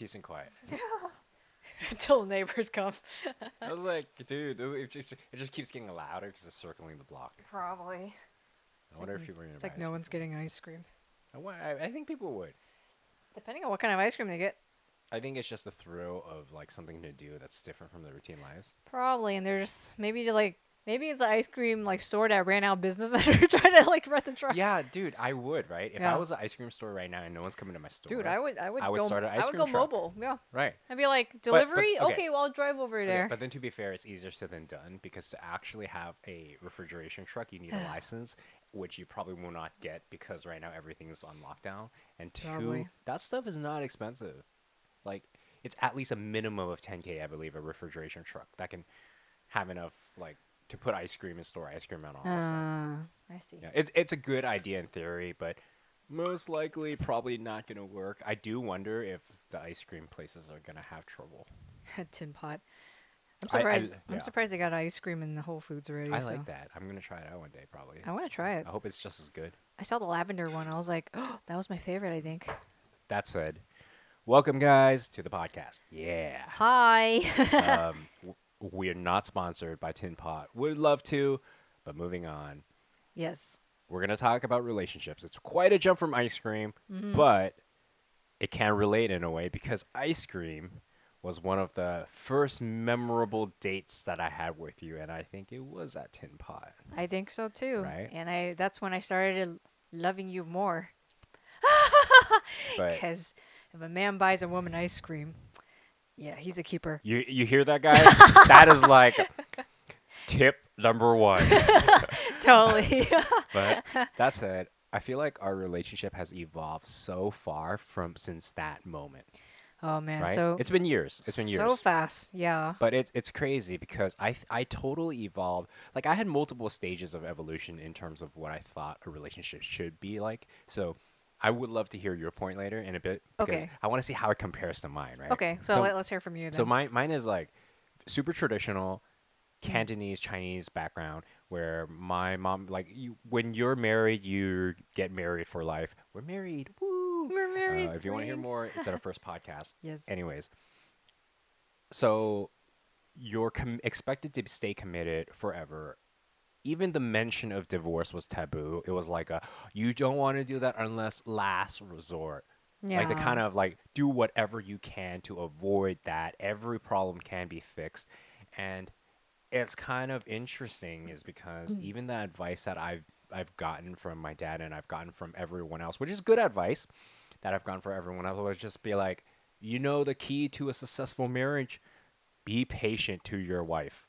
peace and quiet. Yeah. Until neighbors come. I was like, dude, it just, it just keeps getting louder because it's circling the block. Probably. I wonder if people are gonna. It's like no one's getting ice cream. I, wa- I, I think people would. Depending on what kind of ice cream they get. I think it's just the thrill of like something to do that's different from their routine lives. Probably, and they're just maybe to like maybe it's an ice cream like store that ran out of business that are trying to like rent the truck. Yeah, dude, I would, right? If Yeah. I was an ice cream store right now and no one's coming to my store, Dude, I would I would I would go start an ice I would cream go truck. mobile. Yeah. right. I'd be like but- delivery. okay. okay. well I'll drive over Okay, there. but then to be fair, it's easier said than done because to actually have a refrigeration truck, you need a license, which you probably will not get because right now everything is on lockdown. And two, Probably. that stuff is not expensive. Like it's at least a minimum of 10k, I believe, a refrigeration truck that can have enough like to put ice cream and store ice cream and all that stuff. Uh, I see. Yeah, it's it's a good idea in theory, but most likely probably not gonna work. I do wonder if the ice cream places are gonna have trouble. Tin pot. I'm I- I- surprised. I'm surprised they got ice cream in the Whole Foods already. I so. like that. I'm gonna try it out one day, probably. I wanna try it. I hope it's just as good. I saw the lavender one. I was like, oh, that was my favorite. I think. That said, welcome guys to the podcast. Yeah. Hi. um, we're not sponsored by Tin Pot. Would love to, but moving on. yes. We're gonna talk about relationships. It's quite a jump from ice cream, Mm-hmm. but it can relate in a way because ice cream was one of the first memorable dates that I had with you, and I think it was at Tin Pot. I think so too. Right. And I that's when I started loving you more. Because if a man buys a woman ice cream, yeah, he's a keeper. you you hear that, guys? that is like tip number one. totally. But that said, I feel like our relationship has evolved so far from since that moment, oh man, right? so it's been years. It's been years. so fast. Yeah. But it's it's crazy because I I totally evolved. Like I had multiple stages of evolution in terms of what I thought a relationship should be like. So I would love to hear your point later in a bit because Okay. I want to see how it compares to mine, right? Okay, so, let, us hear from you then. so mine mine is like super traditional Mm. Cantonese Chinese background where my mom like you when you're married you get married for life. We're married. Woo. We're married. Uh, if you want to hear more, it's at our first podcast. Yes. Anyways, so you're com- expected to stay committed forever. Even the mention of divorce was taboo. It was like a you don't want to do that unless last resort. Yeah. Like the kind of like do whatever you can to avoid that. Every problem can be fixed. And it's kind of interesting is because mm. even the advice that I've I've gotten from my dad and I've gotten from everyone else, which is good advice that I've gotten for everyone else, was just be like, you know, the key to a successful marriage, be patient to your wife.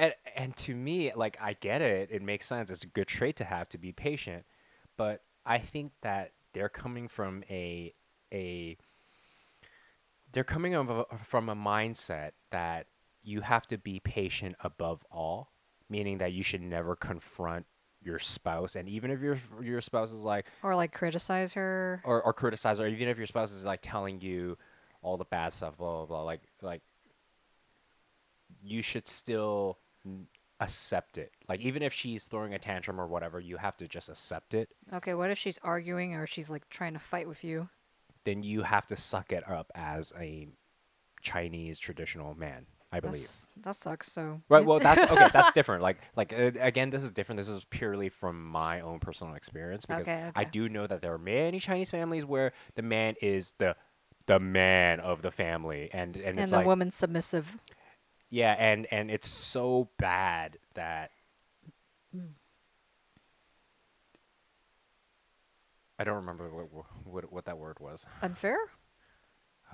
And and to me, like I get it, it makes sense. It's a good trait to have to be patient, but I think that they're coming from a a they're coming of a, from a mindset that you have to be patient above all, meaning that you should never confront your spouse, and even if your your spouse is like or like criticize her. or, or criticize, her even if your spouse is like telling you all the bad stuff, blah blah blah, like like you should still accept it. Like even if she's throwing a tantrum or whatever, you have to just accept it. Okay, what if she's arguing or she's like trying to fight with you? Then you have to suck it up as a Chinese traditional man. I believe. That's, that sucks. So Right. Well, that's okay. That's different. Like, like uh, again, this is different. This is purely from my own personal experience because Okay, I do know that there are many Chinese families where the man is the the man of the family, and and, and it's the like woman's submissive. Yeah, and and it's so bad that I don't remember what what what that word was. Unfair?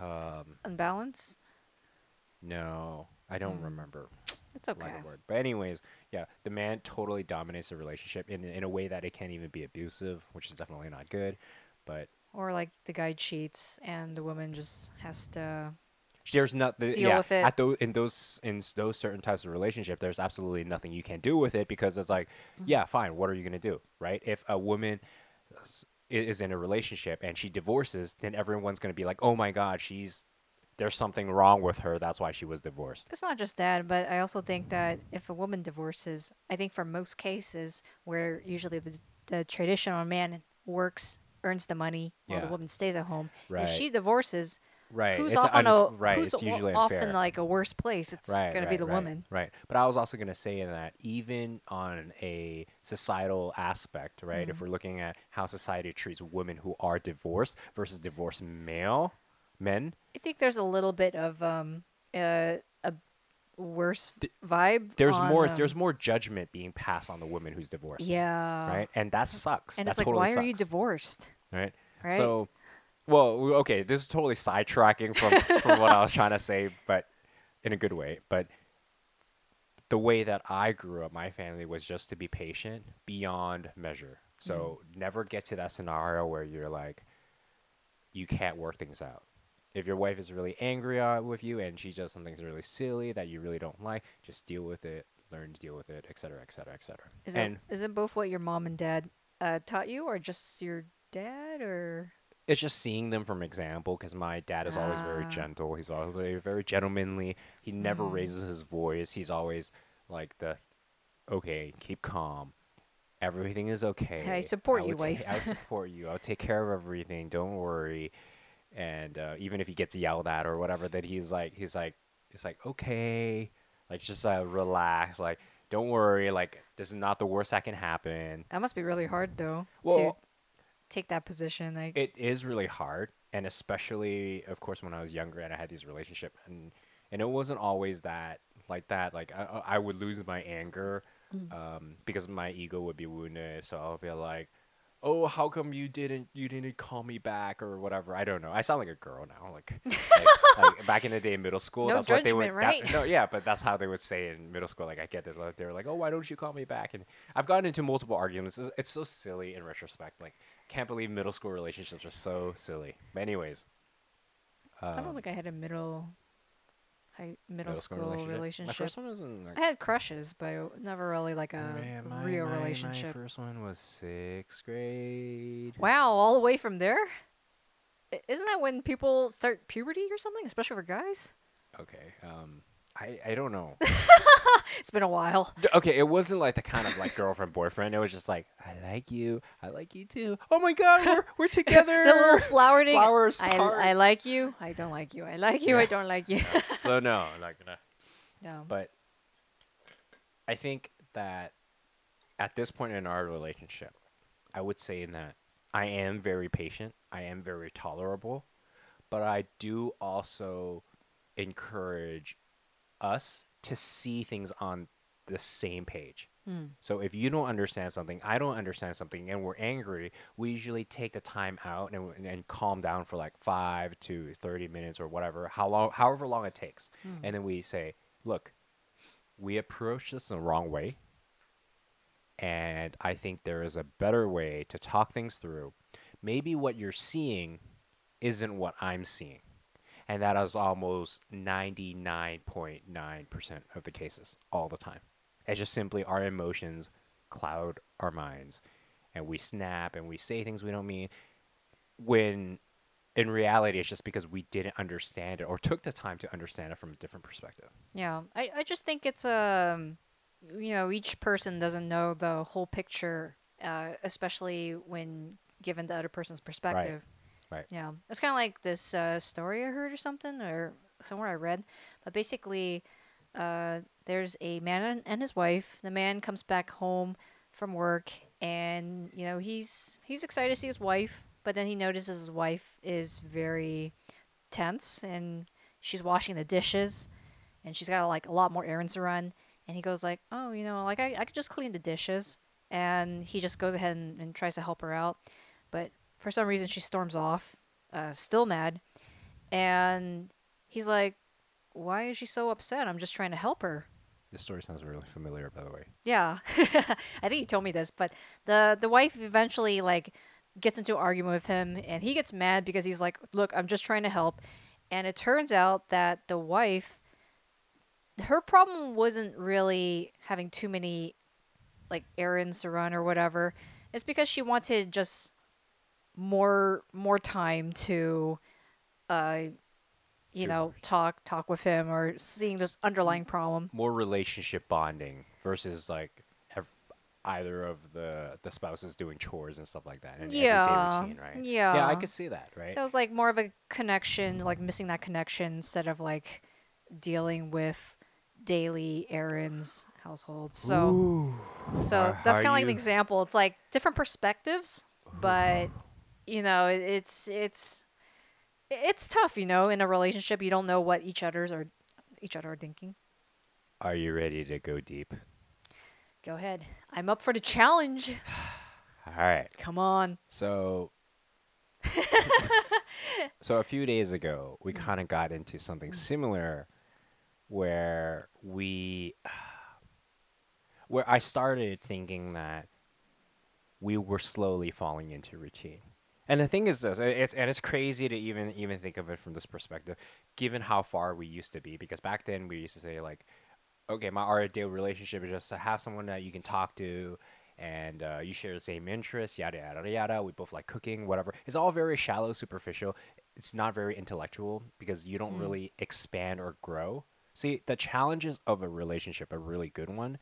Um, Unbalanced? no, I don't Hmm. remember. It's okay. like word. But anyways, yeah, the man totally dominates the relationship in in a way that it can't even be abusive, which is definitely not good. But Or like the guy cheats and the woman just has to. There's nothing Deal yeah, with it. at those in those in those certain types of relationship. There's absolutely nothing you can do with it because it's like, Mm-hmm. yeah, fine. What are you gonna do, right? If a woman is in a relationship and she divorces, then everyone's gonna be like, oh my god, she's there's something wrong with her. That's why she was divorced. It's not just that, but I also think that if a woman divorces, I think for most cases where usually the, the traditional man works, earns the money, while the woman stays at home, Right. if she divorces, right. who's it's off on unf- a right. who's it's usually off unfair. in like a worse place? It's right, gonna be right, the right, woman. Right. But I was also going to say in that even on a societal aspect, right? Mm. If we're looking at how society treats women who are divorced versus divorced male men, I think there's a little bit of um uh, a worse Th- vibe. there's on, more um, there's more judgment being passed on the woman who's divorced. yeah, Right? And that sucks. And that it's like, totally why are you divorced? Right? Right? So, well, okay, this is totally sidetracking from, from what I was trying to say, but in a good way. But the way that I grew up, my family was just to be patient beyond measure. So never get to that scenario where you're like, you can't work things out. If your wife is really angry with you and she does something really silly that you really don't like, just deal with it, learn to deal with it, et cetera, et cetera, et cetera. is it is it both what your mom and dad uh, taught you, or just your dad, or it's just seeing them from example because my dad is always very gentle. He's always very, gentlemanly. He never Mm. raises his voice. He's always like the okay keep calm. Everything is okay. I support will you, wife." i support you. I'll take care of everything. Don't worry. And uh, even if he gets yelled at or whatever that he's like he's like he's like okay. Like just uh, relax. Like don't worry. Like this is not the worst that can happen. That must be really hard though to Well- take that position. Like, it is really hard and especially of course when i was younger and i had these relationship and and it wasn't always that like that like i, I- would lose my anger um, because my ego would be wounded so i'll be like oh how come you didn't you didn't call me back or whatever i don't know i sound like a girl now like, like, like back in the day in middle school No that's what they would judgment, that- right? no yeah but that's how they would say in middle school like i get this like they were like oh why don't you call me back and i've gotten into multiple arguments it's, it's so silly in retrospect like can't believe middle school relationships are so silly but anyways I don't um, think I had a middle, high middle, school, relationship. my first one was in like I had crushes, but it- never really like a Man, my- real my- My relationship. first one was sixth grade. Wow, all the way from there. I- Isn't that when people start puberty or something, especially for guys? Okay. Um, I I don't know. It's been a while. Okay, it wasn't like the kind of like girlfriend boyfriend. It was just like I like you, I like you too. Oh my god, we're we're together. The little flower thing. Flowers, I, I like you. I don't like you. I like you. I don't like you. so no, like no. But I think that at this point in our relationship, I would say that I am very patient. I am very tolerable, but I do also encourage us to see things on the same page. Hmm. So if you don't understand something, I don't understand something, and we're angry, we usually take the time out and, and calm down for like five to thirty minutes or whatever, how long, however long it takes, Hmm. and then we say, "Look, we approached this in the wrong way, and I think there is a better way to talk things through. Maybe what you're seeing isn't what I'm seeing." And that is almost 99.9% of the cases all the time. It's just simply our emotions cloud our minds and we snap and we say things we don't mean when in reality it's just because we didn't understand it or took the time to understand it from a different perspective. Yeah. I, I just think it's um you know, each person doesn't know the whole picture, uh, especially when given the other person's perspective. Right. Yeah. It's kinda like this uh, story I heard or something or somewhere I read. But basically uh, there's a man and- his wife. The man comes back home from work and you know he's he's excited to see his wife but then he notices his wife is very tense and she's washing the dishes and she's got like a lot more errands to run and he goes like oh you know like i, I could just clean the dishes and he just goes ahead and, and tries to help her out for some reason she storms off uh, still mad and he's like why is she so upset i'm just trying to help her This story sounds really familiar, by the way. yeah, I think he told me this, but the the wife eventually like gets into an argument with him, and he gets mad because he's like, "Look, I'm just trying to help," and it turns out that the wife, her problem wasn't really having too many like errands to run or whatever. It's because she wanted just more more time to, uh, you know, talk talk with him or seeing this underlying problem. More relationship bonding versus like ev- either of the the spouses doing chores and stuff like that and Yeah, everyday routine, right? Yeah, yeah, I could see that, right? So it was like more of a connection, like missing that connection instead of like dealing with daily errands, households. So Ooh. so that's kind of like an example. It's like different perspectives, but you know, it's it's it's tough, you know, in a relationship you don't know what each other's are each other are thinking. Are you ready to go deep? Go ahead. I'm up for the challenge. All right. Come on. So, so a few days ago, we mm. kind of got into something mm. similar, where we, where I started thinking that we were slowly falling into routine. And the thing is this, it's and it's crazy to even even think of it from this perspective, given how far we used to be. Because back then we used to say like, okay, my ideal relationship is just to have someone that you can talk to, and uh, you share the same interests, yada yada yada. We both like cooking, whatever. It's all very shallow, superficial. It's not very intellectual because you don't really expand or grow. See, the challenges of a relationship, a really good one,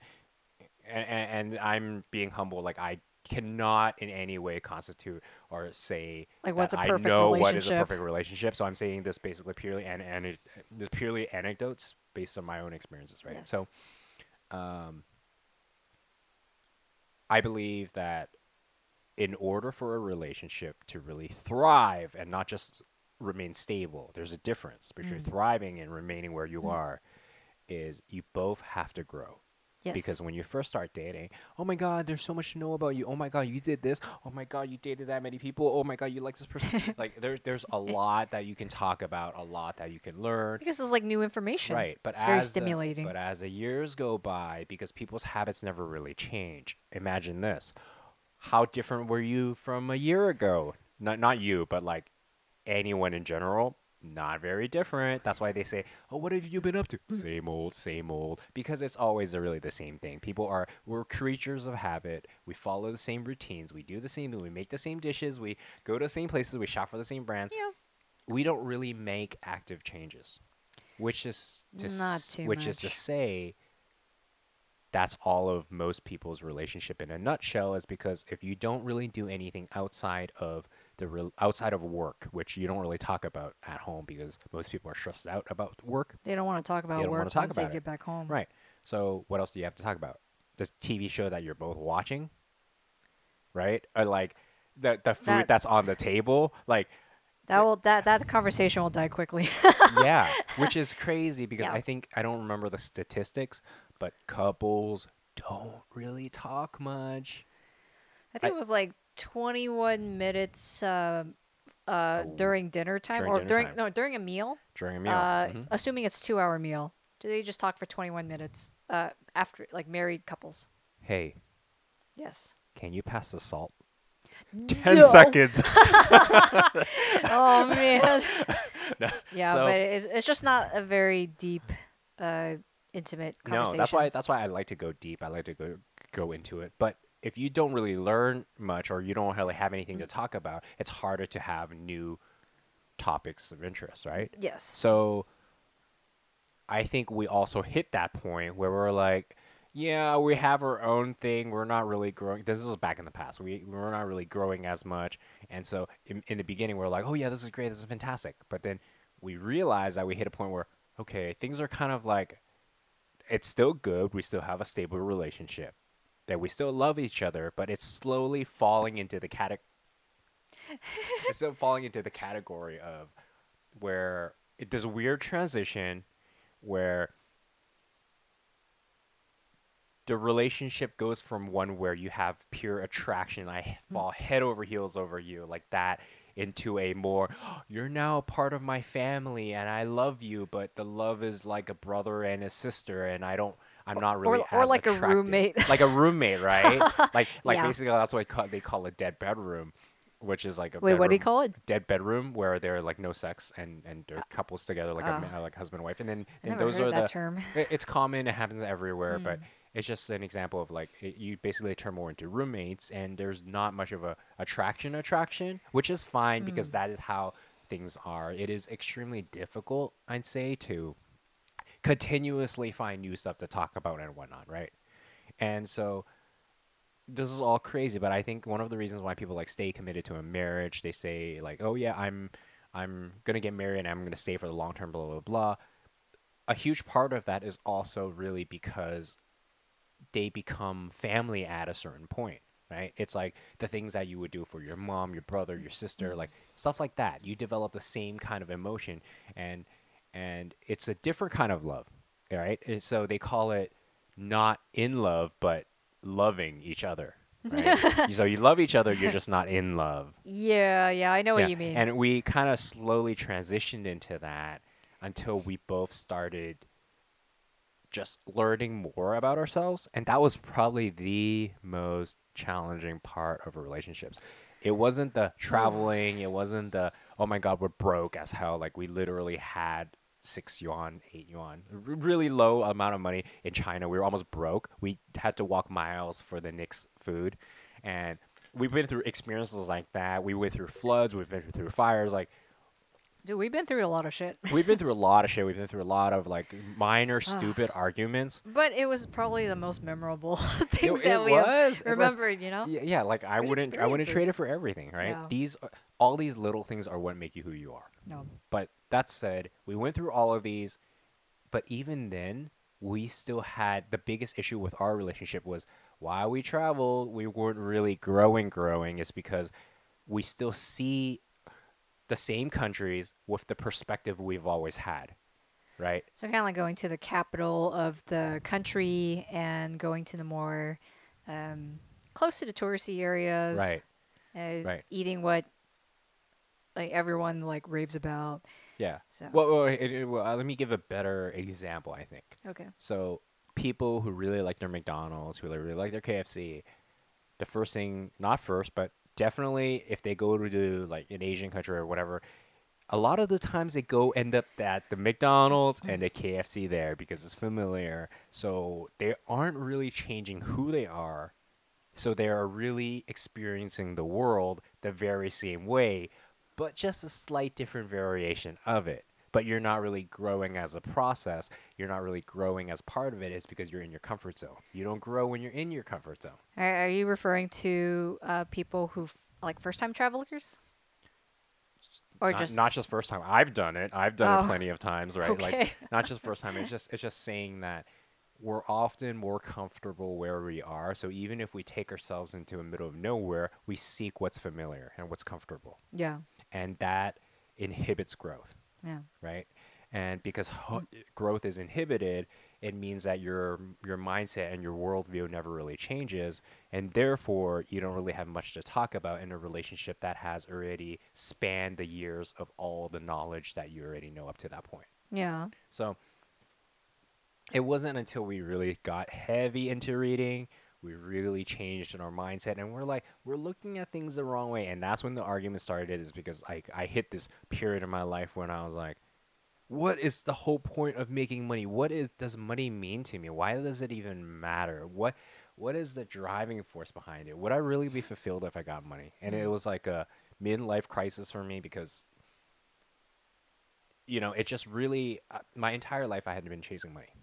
and, and I'm being humble. Like I cannot in any way constitute or say Like, what's that a I perfect know what is a perfect relationship. So I'm saying this basically purely and and this purely anecdotes based on my own experiences, right? So, um, I believe that in order for a relationship to really thrive and not just remain stable, there's a difference between Mm. thriving and remaining where you are. Is you both have to grow Yes. because when you first start dating, oh my god, there's so much to know about you. Oh my god, you did this. Oh my god, you dated that many people. Oh my god, you like this person. like there's there's a lot that you can talk about, a lot that you can learn. because it's like new information. Right, but it's very as the- stimulating. but as the years go by, because people's habits never really change. Imagine this: how different were you from a year ago? Not not you, but like anyone in general. Not very different. That's why they say, "Oh, what have you been up to?" Hmm. Same old, same old. Because it's always really the same thing. People are we're creatures of habit. We follow the same routines. We do the same. We make the same dishes. We go to the same places. We shop for the same brands yeah. we don't really make active changes, which is to Not s- too which is to say that's all of most people's relationship in a nutshell is because if you don't really do anything outside of the real outside of work, which you don't really talk about at home because most people are stressed out about work, They don't want to talk about wanna work talk once they about it. get back home. right? So what else do you have to talk about? This TV show that you're both watching, right? Or like the the food That- that's on the table, like That will that that conversation will die quickly. yeah, which is crazy because Yeah. I think I don't remember the statistics, but couples don't really talk much. I think it was like 21 minutes uh, uh, Oh, during dinner time during or dinner during time. no during a meal. during a meal. Uh, Mhm. Assuming it's two hour meal, do they just talk for 21 minutes? Uh, after like married couples. Hey, Yes. can you pass the salt? Ten No. seconds. oh man. No, Yeah, so- but it's, it's just not a very deep, uh, intimate no, conversation. that's why that's why I like to go deep. I like to go go into it. But if you don't really learn much or you don't really have anything Mm. to talk about, it's harder to have new topics of interest, right? Yes. So I think we also hit that point where we're like, yeah, we have our own thing. We're not really growing. This is back in the past. We we're not really growing as much. And so in, in the beginning, we're like, oh yeah, this is great. This is fantastic. But then we realize that we hit a point where okay, things are kind of like it's still good. We still have a stable relationship. That we still love each other, but it's slowly falling into the cate- it's still falling into the category of where it, there's a weird transition where the relationship goes from one where you have pure attraction, I mm-hmm. fall head over heels over you like that, into a more oh, you're now a part of my family and I love you, but the love is like a brother and a sister, and I don't. I'm not really or as like a roommate. like a roommate, right? like like Yeah. basically that's what they call, a dead bedroom, which is like a Wait, what do you call it? dead bedroom where they're like no sex and and they're couples together like a oh. like husband and wife and then and those are that the term. it- it's common it happens everywhere but Mm. it's just an example of like it, you basically turn more into roommates and there's not much of a attraction attraction which is fine because Mm. that is how things are it is extremely difficult i'd say to continuously find new stuff to talk about and whatnot right and so this is all crazy, but I think one of the reasons why people like stay committed to a marriage, they say like, "Oh yeah, I'm I'm going to get married and I'm going to stay for the long term blah blah blah." A huge part of that is also really because they become family at a certain point, right? It's like the things that you would do for your mom, your brother, your sister, mm-hmm. like stuff like that. You develop the same kind of emotion and and it's a different kind of love, right? And so they call it not in love but loving each other. Right? so you love each other, you're just not in love. Yeah, yeah, I know Yeah, what you mean. And we kind of slowly transitioned into that until we both started just learning more about ourselves. And that was probably the most challenging part of relationships. It wasn't the traveling, it wasn't the, oh my God, we're broke as hell. Like we literally had six yuan, eight yuan, really low amount of money in China. We were almost broke. We had to walk miles for the next food. And we've been through experiences like that. We went through floods, we've been through fires. Like Dude, we've been through a lot of shit. we've been through a lot of shit. We've been through a lot of like minor stupid arguments. But it was probably the most memorable things it that we was, it was- remembered, you know? Yeah, yeah, like I Good wouldn't I wouldn't trade it for everything, right? Yeah. These all these little things are what make you who you are. No. But that said, we went through all of these, but even then, we still had the biggest issue with our relationship was why we traveled, we weren't really growing growing is because we still see the same countries with the perspective we've always had. Right? So kind of like going to the capital of the country and going to the more um, close to the touristy areas. Right. Uh, Right. Eating what like everyone like raves about. Yeah. So Well, well, it, it- well, uh, let me give a better example, I think. okay. So people who really like their McDonald's, who really like their KFC, the first thing, not first, but definitely if they go to do, like an Asian country or whatever, a lot of the times they go end up at the McDonald's and the KFC there because it's familiar. So they aren't really changing who they are. So they are really experiencing the world the very same way, but just a slight different variation of it. But you're not really growing as a process. You're not really growing as part of it. It's because you're in your comfort zone. You don't grow when you're in your comfort zone. Are, are you referring to uh, people who like first time travelers? Or not, just not just first time. I've done it. I've done Oh. it plenty of times, right? Okay. Like not just first time. It's just it's just saying that we're often more comfortable where we are. So even if we take ourselves into the middle of nowhere, we seek what's familiar and what's comfortable, yeah and that inhibits growth. yeah right? And because ho- mm. growth is inhibited, it means that your your mindset and your worldview never really changes, and therefore you don't really have much to talk about in a relationship that has already spanned the years of all the knowledge that you already know up to that point. yeah So it wasn't until we really got heavy into reading, we really changed in our mindset, and we're like, we're looking at things the wrong way, and that's when the argument started. Is because I I hit this period in my life when I was like, what is the whole point of making money? What is does money mean to me? Why does it even matter? What what is the driving force behind it? Would I really be fulfilled if I got money? And it was like a midlife crisis for me because you know, it just really uh, my entire life I hadn't been chasing money.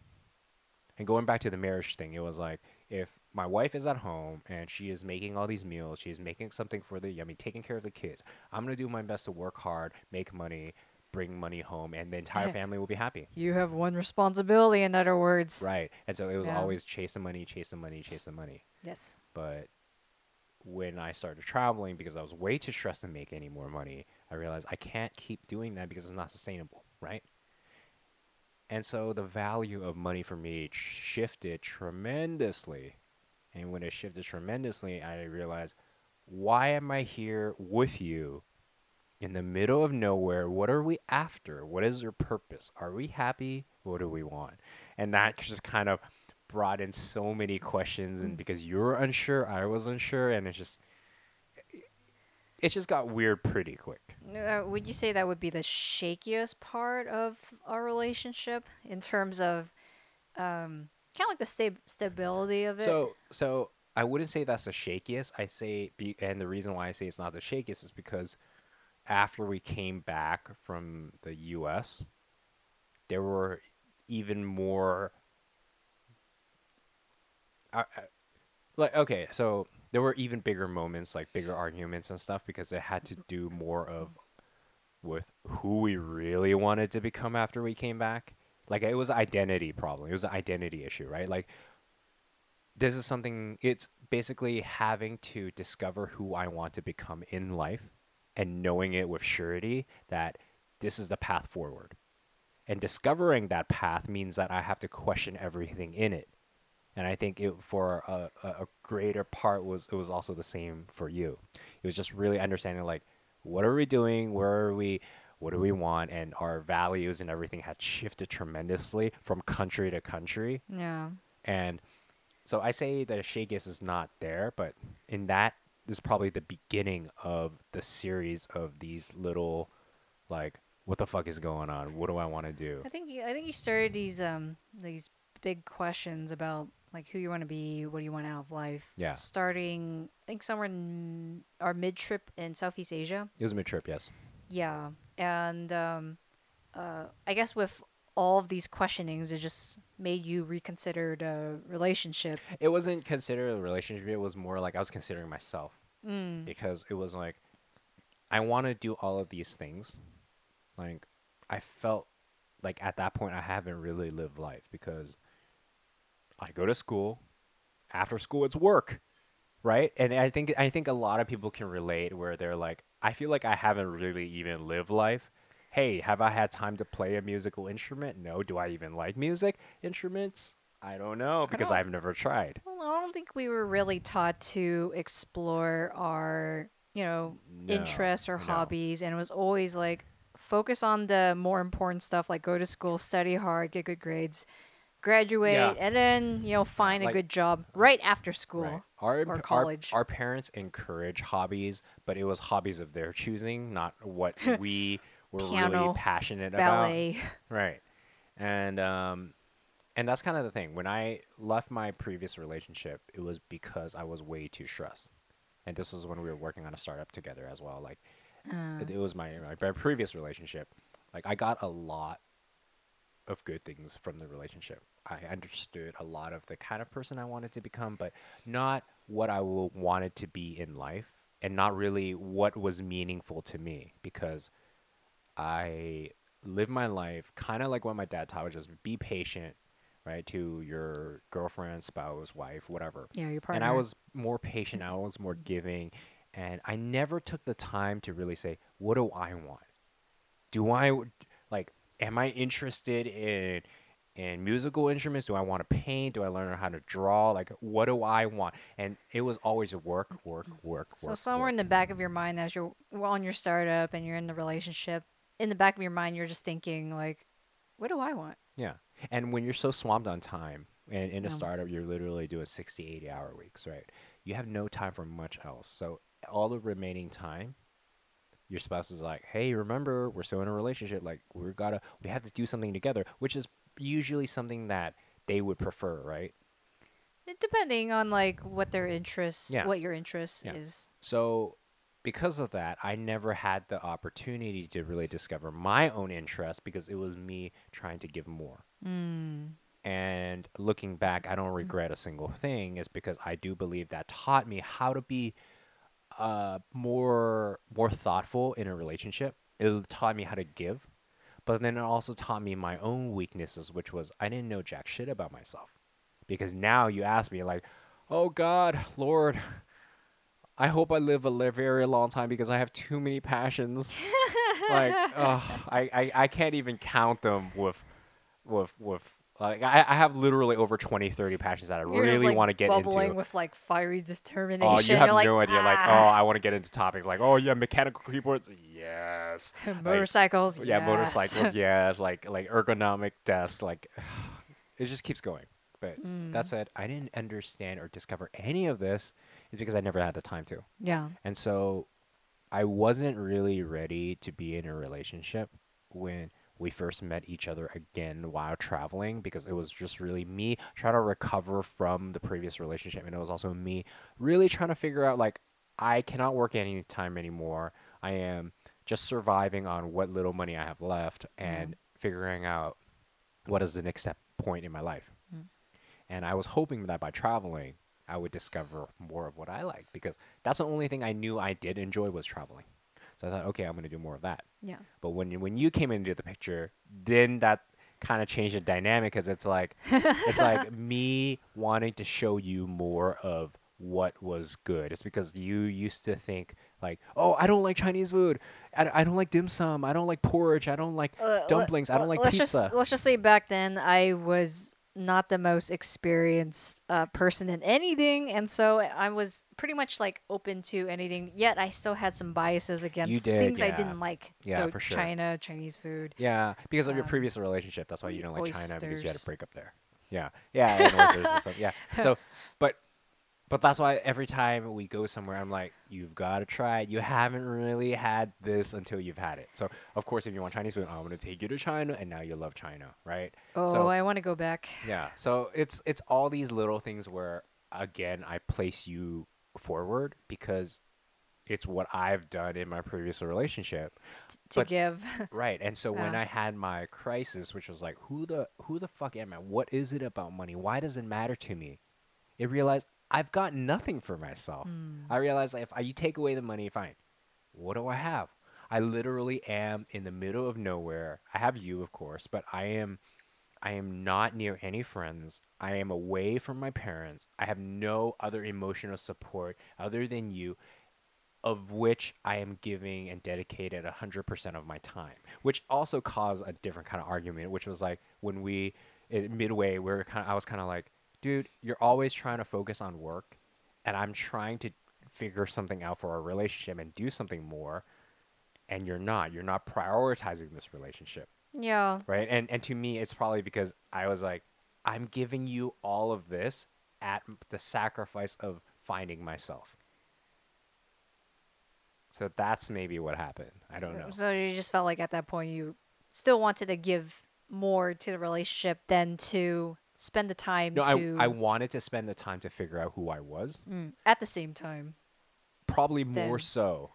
And going back to the marriage thing, it was like if my wife is at home and she is making all these meals, She is making something for the I mean taking care of the kids. I'm going to do my best to work hard, make money, bring money home and the entire family will be happy. you have one responsibility in other words Right. And so it was Yeah. always chase the money, chase the money, chase the money. yes But when I started traveling because I was way too stressed to make any more money, I realized I can't keep doing that because it's not sustainable, right? And so the value of money for me shifted tremendously. And when it shifted tremendously, I realized why am I here with you in the middle of nowhere? What are we after? What is your purpose? Are we happy? What do we want? And that just kind of brought in so many questions and because you were unsure, I was unsure and it just it just got weird pretty quick. Uh, would you say that would be the shakiest part of our relationship in terms of um, kind of like the sta- stability of it? So, so I wouldn't say that's the shakiest. I say, be, and the reason why I say it's not the shakiest is because after we came back from the U.S., there were even more. I, I, like okay, so there were even bigger moments, like bigger arguments and stuff, because it had to do more of with who we really wanted to become after we came back. Like it was identity problem. It was an identity issue, right? Like this is something it's basically having to discover who I want to become in life and knowing it with surety that this is the path forward. And discovering that path means that I have to question everything in it. And I think it for a, a, greater part was it was also the same for you. It was just really understanding like what are we doing, where are we, what do we want, and our values and everything had shifted tremendously from country to country. Yeah. And so I say that Shakis is not there, but in that is probably the beginning of the series of these little like what the fuck is going on? What do I want to do? I think you, I think you started these um these big questions about like who you want to be, what do you want out of life. Yeah. Starting, I think somewhere in our mid trip in Southeast Asia. It was a mid trip, yes. Yeah, and um, uh, I guess with all of these questionings, it just made you reconsider the relationship. It wasn't considered a relationship. It was more like I was considering myself Mm. because it was like I want to do all of these things. Like I felt like at that point I haven't really lived life because I go to school. After school, it's work, right? And I think I think a lot of people can relate where they're like, I feel like I haven't really even lived life. Hey, have I had time to play a musical instrument? No. Do I even like music instruments? I don't know because don't- I've never tried. Well, I don't think we were really taught to explore our, you know, No, interests or no. hobbies, and it was always like focus on the more important stuff, like go to school, study hard, get good grades, graduate, Yeah. and then you know find a like- good job right after school. Right. Our, or our- college. Our, parents encourage hobbies, but it was hobbies of their choosing, not what we were really passionate Ballet. about. Right. And um and that's kind of the thing. When I left my previous relationship, it was because I was way too stressed. And this was when we were working on a startup together as well. Like it, it was my, my my previous relationship. Like I got a lot of good things from the relationship. I understood a lot of the kind of person I wanted to become, but not what I wanted to be in life, and not really what was meaningful to me because I live my life kind of like what my dad taught, which is be patient, right, to your girlfriend, spouse, wife, whatever yeah, your partner. and I was more patient. I was more mm-hmm. giving, and I never took the time to really say, "What do I want? Do I like? Am I interested in in musical instruments? Do I want to paint? Do I learn how to draw? Like, what do I want?" And it was always work, mm-hmm. work, work, So work. So somewhere work. in the back of your mind, as you're on your startup and you're in the relationship, in the back of your mind, you're just thinking like, "What do I want?" Yeah. And when you're so swamped on time, and in a Yeah. startup, you're literally doing 60, 80 hour weeks, right? You have no time for much else. So all the remaining time, your spouse is like, hey, remember, we're still in a relationship. Like, we gotta, we have to do something together, which is usually something that they would prefer, right? Depending on like what their interests, Yeah. what your interest Yeah. is. So because of that, I never had the opportunity to really discover my own interest because it was me trying to give more. Mm. And looking back, I don't regret a single thing, is because I do believe that taught me how to be uh, more more thoughtful in a relationship. It taught me how to give, but then it also taught me my own weaknesses, which was I didn't know jack shit about myself. Because now you ask me like, "Oh God, Lord, I hope I live a very long time because I have too many passions." like, ugh, I, I I can't even count them with with with like I, I have literally over 20 30 passions that I You're really like, want to get bubbling into. with like fiery determination. Oh, you You're have like, no idea. Like, oh, "Ah." I want to get into topics like, oh yeah, mechanical keyboards, yes. motorcycles. Yeah, yes. motorcycles, yes. Like like ergonomic desks, like it just keeps going. But Mm. that said, I didn't understand or discover any of this is because I never had the time to. yeah. And so I wasn't really ready to be in a relationship when we first met each other again while traveling because it was just really me trying to recover from the previous relationship and it was also me really trying to figure out like I cannot work any time anymore. I am just surviving on what little money I have left and figuring out what is the next step point in my life. Mm. And I was hoping that by traveling I would discover more of what I liked because that's the only thing I knew I did enjoy was traveling. So I thought, okay, I'm gonna do more of that. Yeah. But when you- when you came into the picture, then that kind of changed the dynamic because it's like it's like me wanting to show you more of what was good. It's because you used to think like, oh, I don't like Chinese food. I, I don't like dim sum. I don't like porridge. I don't like Uh, dumplings. I don't like let's pizza. Just, let's just say back then I was not the most experienced uh, person in anything, and so I was pretty much like open to anything. Yet I still had some biases against did, things I didn't like. Yeah, so for sure. China, Chinese food. Yeah, because of your Um, previous relationship. That's why you don't like China because you had a breakup there. Yeah, yeah, and oysters and stuff. Yeah. So, but, but that's why every time we go somewhere, I'm like, you've got to try it. You haven't really had this until you've had it. So, of course, if you want Chinese food, I'm gonna take you to China, and now you love China, right? Oh, So- I want to go back. Yeah. So it's it's all these little things where again I place you forward because it's what I've done in my previous relationship. to But- give. Right. And so when I had my crisis, which was like, who the who the fuck am I? What is it about money? Why does it matter to me? It realized I've got nothing for myself. Mm. I realize like, if I, you take away the money, fine. What do I have? I literally am in the middle of nowhere. I have you, of course, but I am I am not near any friends. I am away from my parents. I have no other emotional support other than you, of which I am giving and dedicated 100% of my time, which also caused a different kind of argument, which was like when we, midway, we were kind of, I was kind of like, dude, you're always trying to focus on work, and I'm trying to figure something out for our relationship and do something more, and you're not. You're not prioritizing this relationship Yeah. right? And and to me, it's probably because I was like, I'm giving you all of this at the sacrifice of finding myself. So that's maybe what happened. I don't so, know. So you just felt like at that point you still wanted to give more to the relationship than to spend the time No, I to I wanted to spend the time to figure out who I was, Mm, at the same time. probably more Then- so,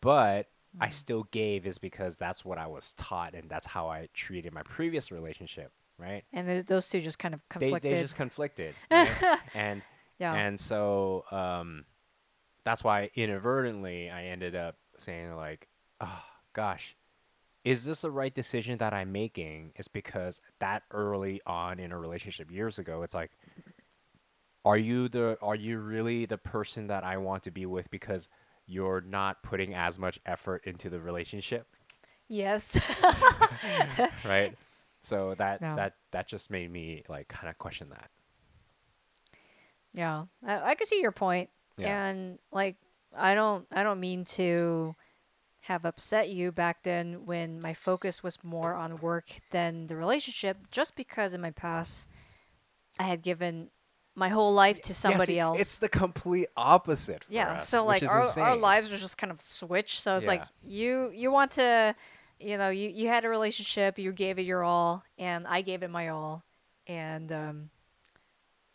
but I Mm. still gave is because that's what I was taught and that's how I treated my previous relationship, right? And th- those two just kind of They conflicted. they just conflicted, right? and yeah. And so um, that's why inadvertently I ended up saying like, oh gosh, is this the right decision that I'm making? Is because that early on in a relationship years ago, it's like, are you the are you really the person that I want to be with because you're not putting as much effort into the relationship, yes. right? So that No. that that just made me like kind of question that. yeah. I, I can see your point. Yeah. And like I don't I don't mean to have upset you back then when my focus was more on work than the relationship just because in my past I had given my whole life to somebody Yeah, see, else. It's the complete opposite. For yeah us, so which like is our, our lives were just kind of switched so it's like you you want to you know you, you had a relationship you gave it your all and i gave it my all and um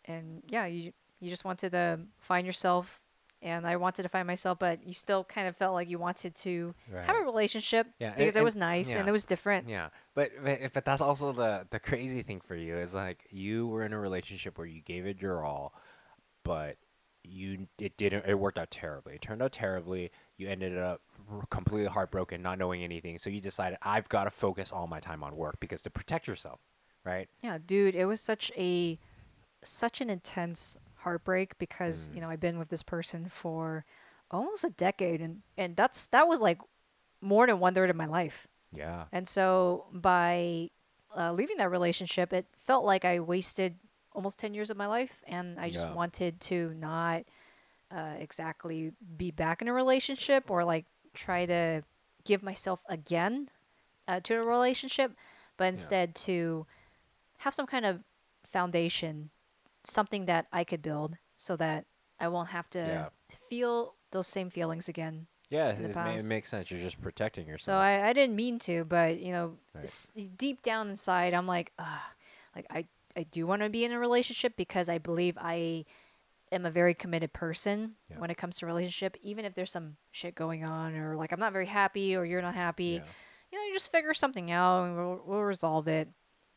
and yeah you you just wanted to find yourself and i wanted to find myself but you still kind of felt like you wanted to have a relationship Yeah, and- because it was nice yeah. and it was different Yeah, but but but that's also the the crazy thing for you is like you were in a relationship where you gave it your all, but you it didn't it worked out terribly. It turned out terribly. You ended up completely heartbroken, not knowing anything. So you decided I've got to focus all my time on work because to protect yourself, right? Yeah, dude, it was such a such an intense heartbreak because, Mm. you know, I've been with this person for almost a decade and and that's that was like more than one third of my life. Yeah. And so by uh, leaving that relationship, it felt like I wasted almost 10 years of my life and I just Yeah. wanted to not uh, exactly be back in a relationship or like try to give myself again uh, to a relationship, but instead to have some kind of foundation, something that I could build so that I won't have to Yeah. feel those same feelings again. Yeah, it, it makes sense. You're just protecting yourself. So I, I didn't mean to, but you know, Right. s- deep down inside, I'm like, Ugh, like I, I do want to be in a relationship because I believe I am a very committed person Yeah. when it comes to relationship. Even if there's some shit going on, or like I'm not very happy, or you're not happy, yeah. you know, you just figure something out and we'll, we'll resolve it.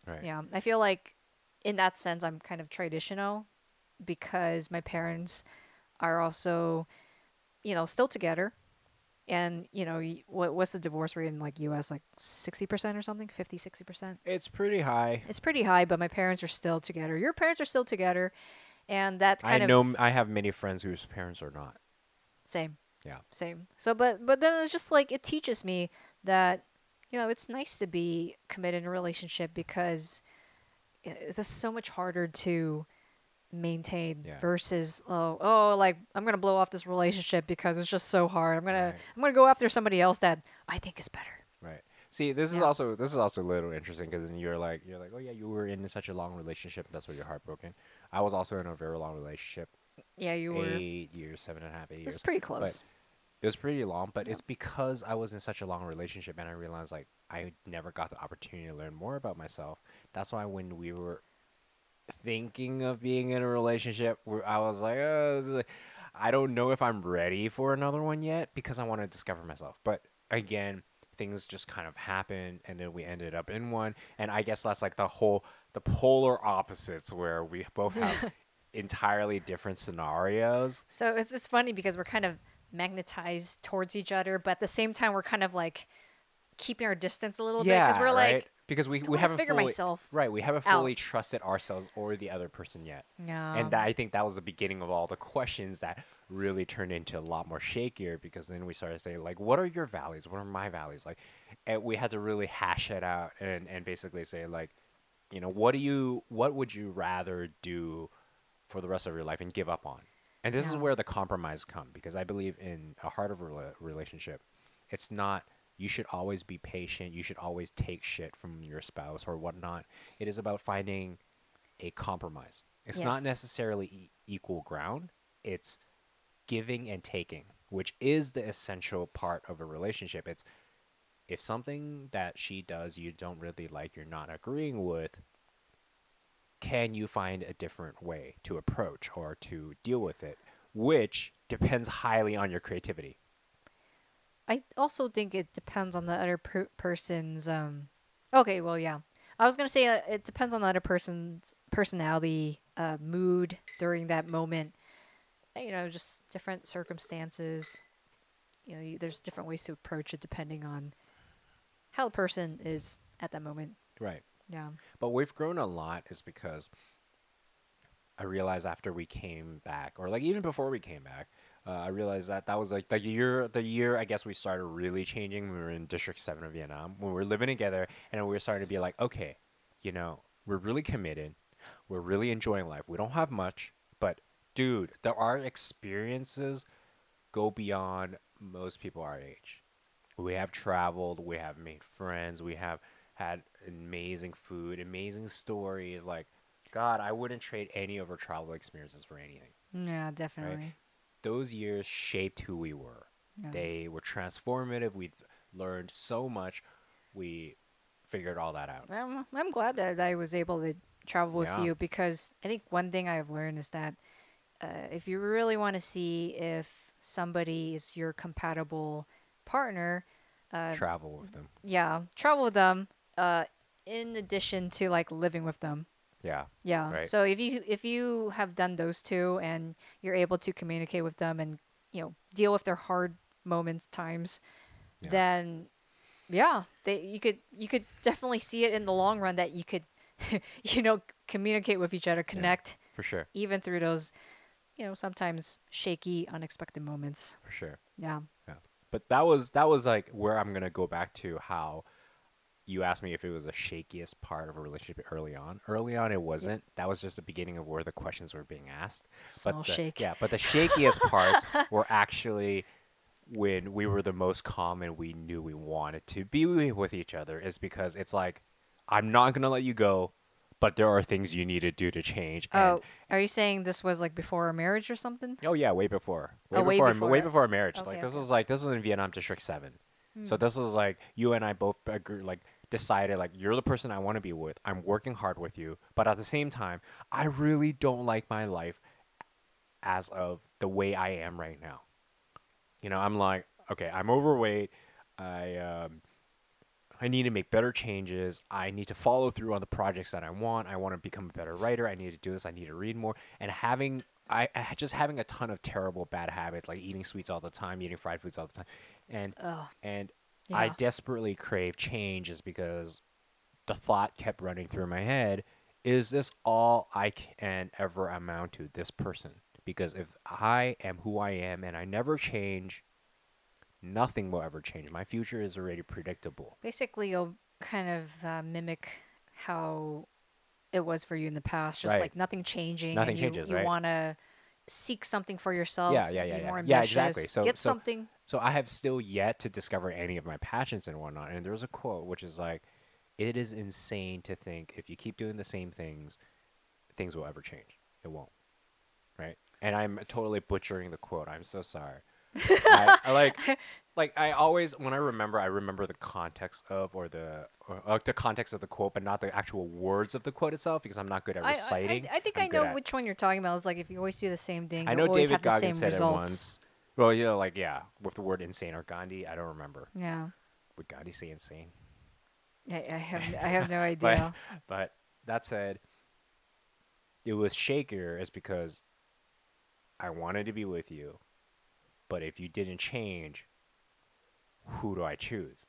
Right. Yeah, I feel like in that sense, I'm kind of traditional because my parents are also, you know, still together. And, you know, what what's the divorce rate in like US like 60% or something? 50, 60%? It's pretty high. It's pretty high, but my parents are still together. Your parents are still together. And that I kind of I know I have many friends whose parents are not. same. Yeah. Same. So but but then it's just like it teaches me that you know, it's nice to be committed in a relationship because i- it's so much harder to maintain Yeah. versus oh oh like I'm gonna blow off this relationship because it's just so hard. I'm gonna Right. I'm gonna go after somebody else that I think is better. Right. See, this is also this is also a little interesting because then you're like you're like, oh yeah, you were in such a long relationship. That's why you're heartbroken. I was also in a very long relationship, Yeah, you were. eight years, seven and a half, eight years. It's pretty close. It was pretty long, but Yeah. it's because I was in such a long relationship and I realized like I never got the opportunity to learn more about myself. That's why when we were thinking of being in a relationship, I was like, oh, this is like- I don't know if I'm ready for another one yet because I want to discover myself. But again, things just kind of happened and then we ended up in one. And I guess that's like the whole, the polar opposites where we both have entirely different scenarios. So it's, it's funny because we're kind of magnetized towards each other, but at the same time we're kind of like keeping our distance a little bit because we're right? like because we, we haven't figure fully, myself right we haven't out. fully trusted ourselves or the other person yet. Yeah. and that, i think that was the beginning of all the questions that really turned into a lot more shakier because then we started saying like what are your values? What are my values? Like and we had to really hash it out and, and basically say like you know what do you what would you rather do for the rest of your life and give up on? And this is where the compromise come because i believe in a heart of a rela- relationship it's not you should always be patient you should always take shit from your spouse or whatnot. It is about finding a compromise. It's not necessarily e- equal ground. It's giving and taking which is the essential part of a relationship. It's if something that she does you don't really like you're not agreeing with can you find a different way to approach or to deal with it? Which depends highly on your creativity I also think it depends on the other per- person's. Um, okay, well, yeah. I was gonna say uh, it depends on the other person's personality, uh, mood during that moment. Uh, You know, just different circumstances. You know, you, there's different ways to approach it depending on how the person is at that moment. right Yeah. But we've grown a lot is because I realized after we came back, or like even before we came back, uh, I realized that that was like the year, the year I guess we started really changing. We were in District Seven of Vietnam when we were living together, and we were starting to be like, okay, you know, we're really committed, we're really enjoying life. We don't have much, but dude, there are experiences go beyond most people our age. We have traveled, we have made friends, we have had amazing food, amazing stories. Like, God, I wouldn't trade any of our travel experiences for anything. Yeah, definitely. Those years shaped who we were. Yeah. They were transformative. We learned so much. We figured all that out. I'm, I'm glad that I was able to travel with Yeah. you because I think one thing I've learned is that uh, if you really want to see if somebody is your compatible partner, uh, Travel with them. yeah, travel with them. Uh, in addition to like living with them. Yeah. Yeah. Right. So if you if you have done those two and you're able to communicate with them and you know deal with their hard moments times, Yeah. then yeah, they you could you could definitely see it in the long run that you could you know communicate with each other, connect For sure. even through those you know sometimes shaky, unexpected moments. For sure. Yeah. Yeah. But that was that was like where I'm gonna go back to how you asked me if it was the shakiest part of a relationship early on. Early on, it wasn't. That was just the beginning of where the questions were being asked. Small but the, shake. Yeah, but the shakiest parts were actually when we were the most calm and we knew we wanted to be with each other. Is because it's like I'm not gonna let you go, but there are things you need to do to change. Oh, are you saying this was like before our marriage or something? Oh yeah, way before. Way Oh, way before, before way before our marriage. Okay, like this okay. was like this was in Vietnam District Seven. So Hmm. this was like you and I both agree, like decided like you're the person I want to be with. I'm working hard with you, but at the same time, I really don't like my life as of the way I am right now. You know, I'm like, okay, I'm overweight. I um I need to make better changes. I need to follow through on the projects that I want. I want to become a better writer. I need to do this. I need to read more. And having I, I just having a ton of terrible bad habits like eating sweets all the time, eating fried foods all the time, and Oh, and I desperately crave change is because the thought kept running through my head is this all I can ever amount to this person because if I am who I am and I never change nothing will ever change my future is already predictable basically, you'll kind of uh, mimic how it was for you in the past. Just Right. like nothing changing. Nothing and you, changes, You right? want to seek something for yourself. yeah yeah Be yeah more yeah. yeah exactly so Get so, something. so I have still yet to discover any of my passions and whatnot and there's a quote which is like it is insane to think if you keep doing the same things things will ever change it won't right and i'm totally butchering the quote i'm so sorry I, I like like i always when i remember i remember the context of or the or, uh, the context of the quote but not the actual words of the quote itself because i'm not good at I, reciting I, I think I'm i know at- which one you're talking about. It's like if you always do the same thing, i know david have goggins said results. it once well yeah like yeah with the word insane or gandhi i don't remember Yeah. would gandhi say insane I, I have I have no but, idea. but that said, it was shakier is because I wanted to be with you, but if you didn't change, who do I choose?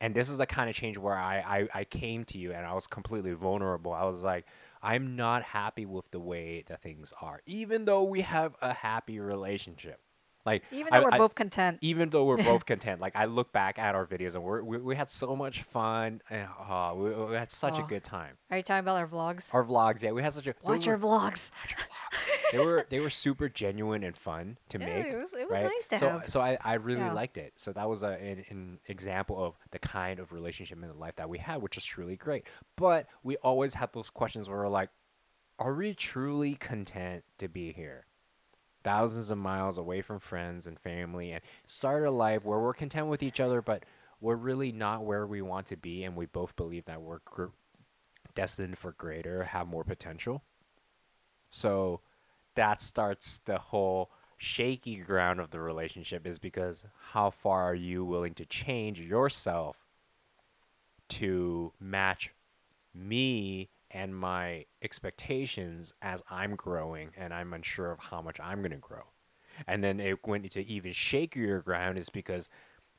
And this is the kind of change where I, I, I came to you and I was completely vulnerable. I was like, I'm not happy with the way that things are, even though we have a happy relationship. Like Even I- though we're I- both content. even though we're both content, like I look back at our videos and we're, we we had so much fun. And, uh, we, we had such a Oh. good time. Are you talking about our vlogs? Our vlogs, yeah, we had such a. Watch were- our vlogs. watch our vlogs. they were they were super genuine and fun to Yeah, make. it was it was right? nice to so have. so I, I really Yeah. liked it. So that was a, an, an example of the kind of relationship in the life that we had, which is truly great. But we always had those questions where we're like, are we truly content to be here? Thousands of miles away from friends and family and start a life where we're content with each other, but we're really not where we want to be, and we both believe that we're gr- destined for greater, have more potential. So that starts the whole shaky ground of the relationship is because how far are you willing to change yourself to match me and my expectations as I'm growing and I'm unsure of how much I'm going to grow. And then it went into even shakier ground is because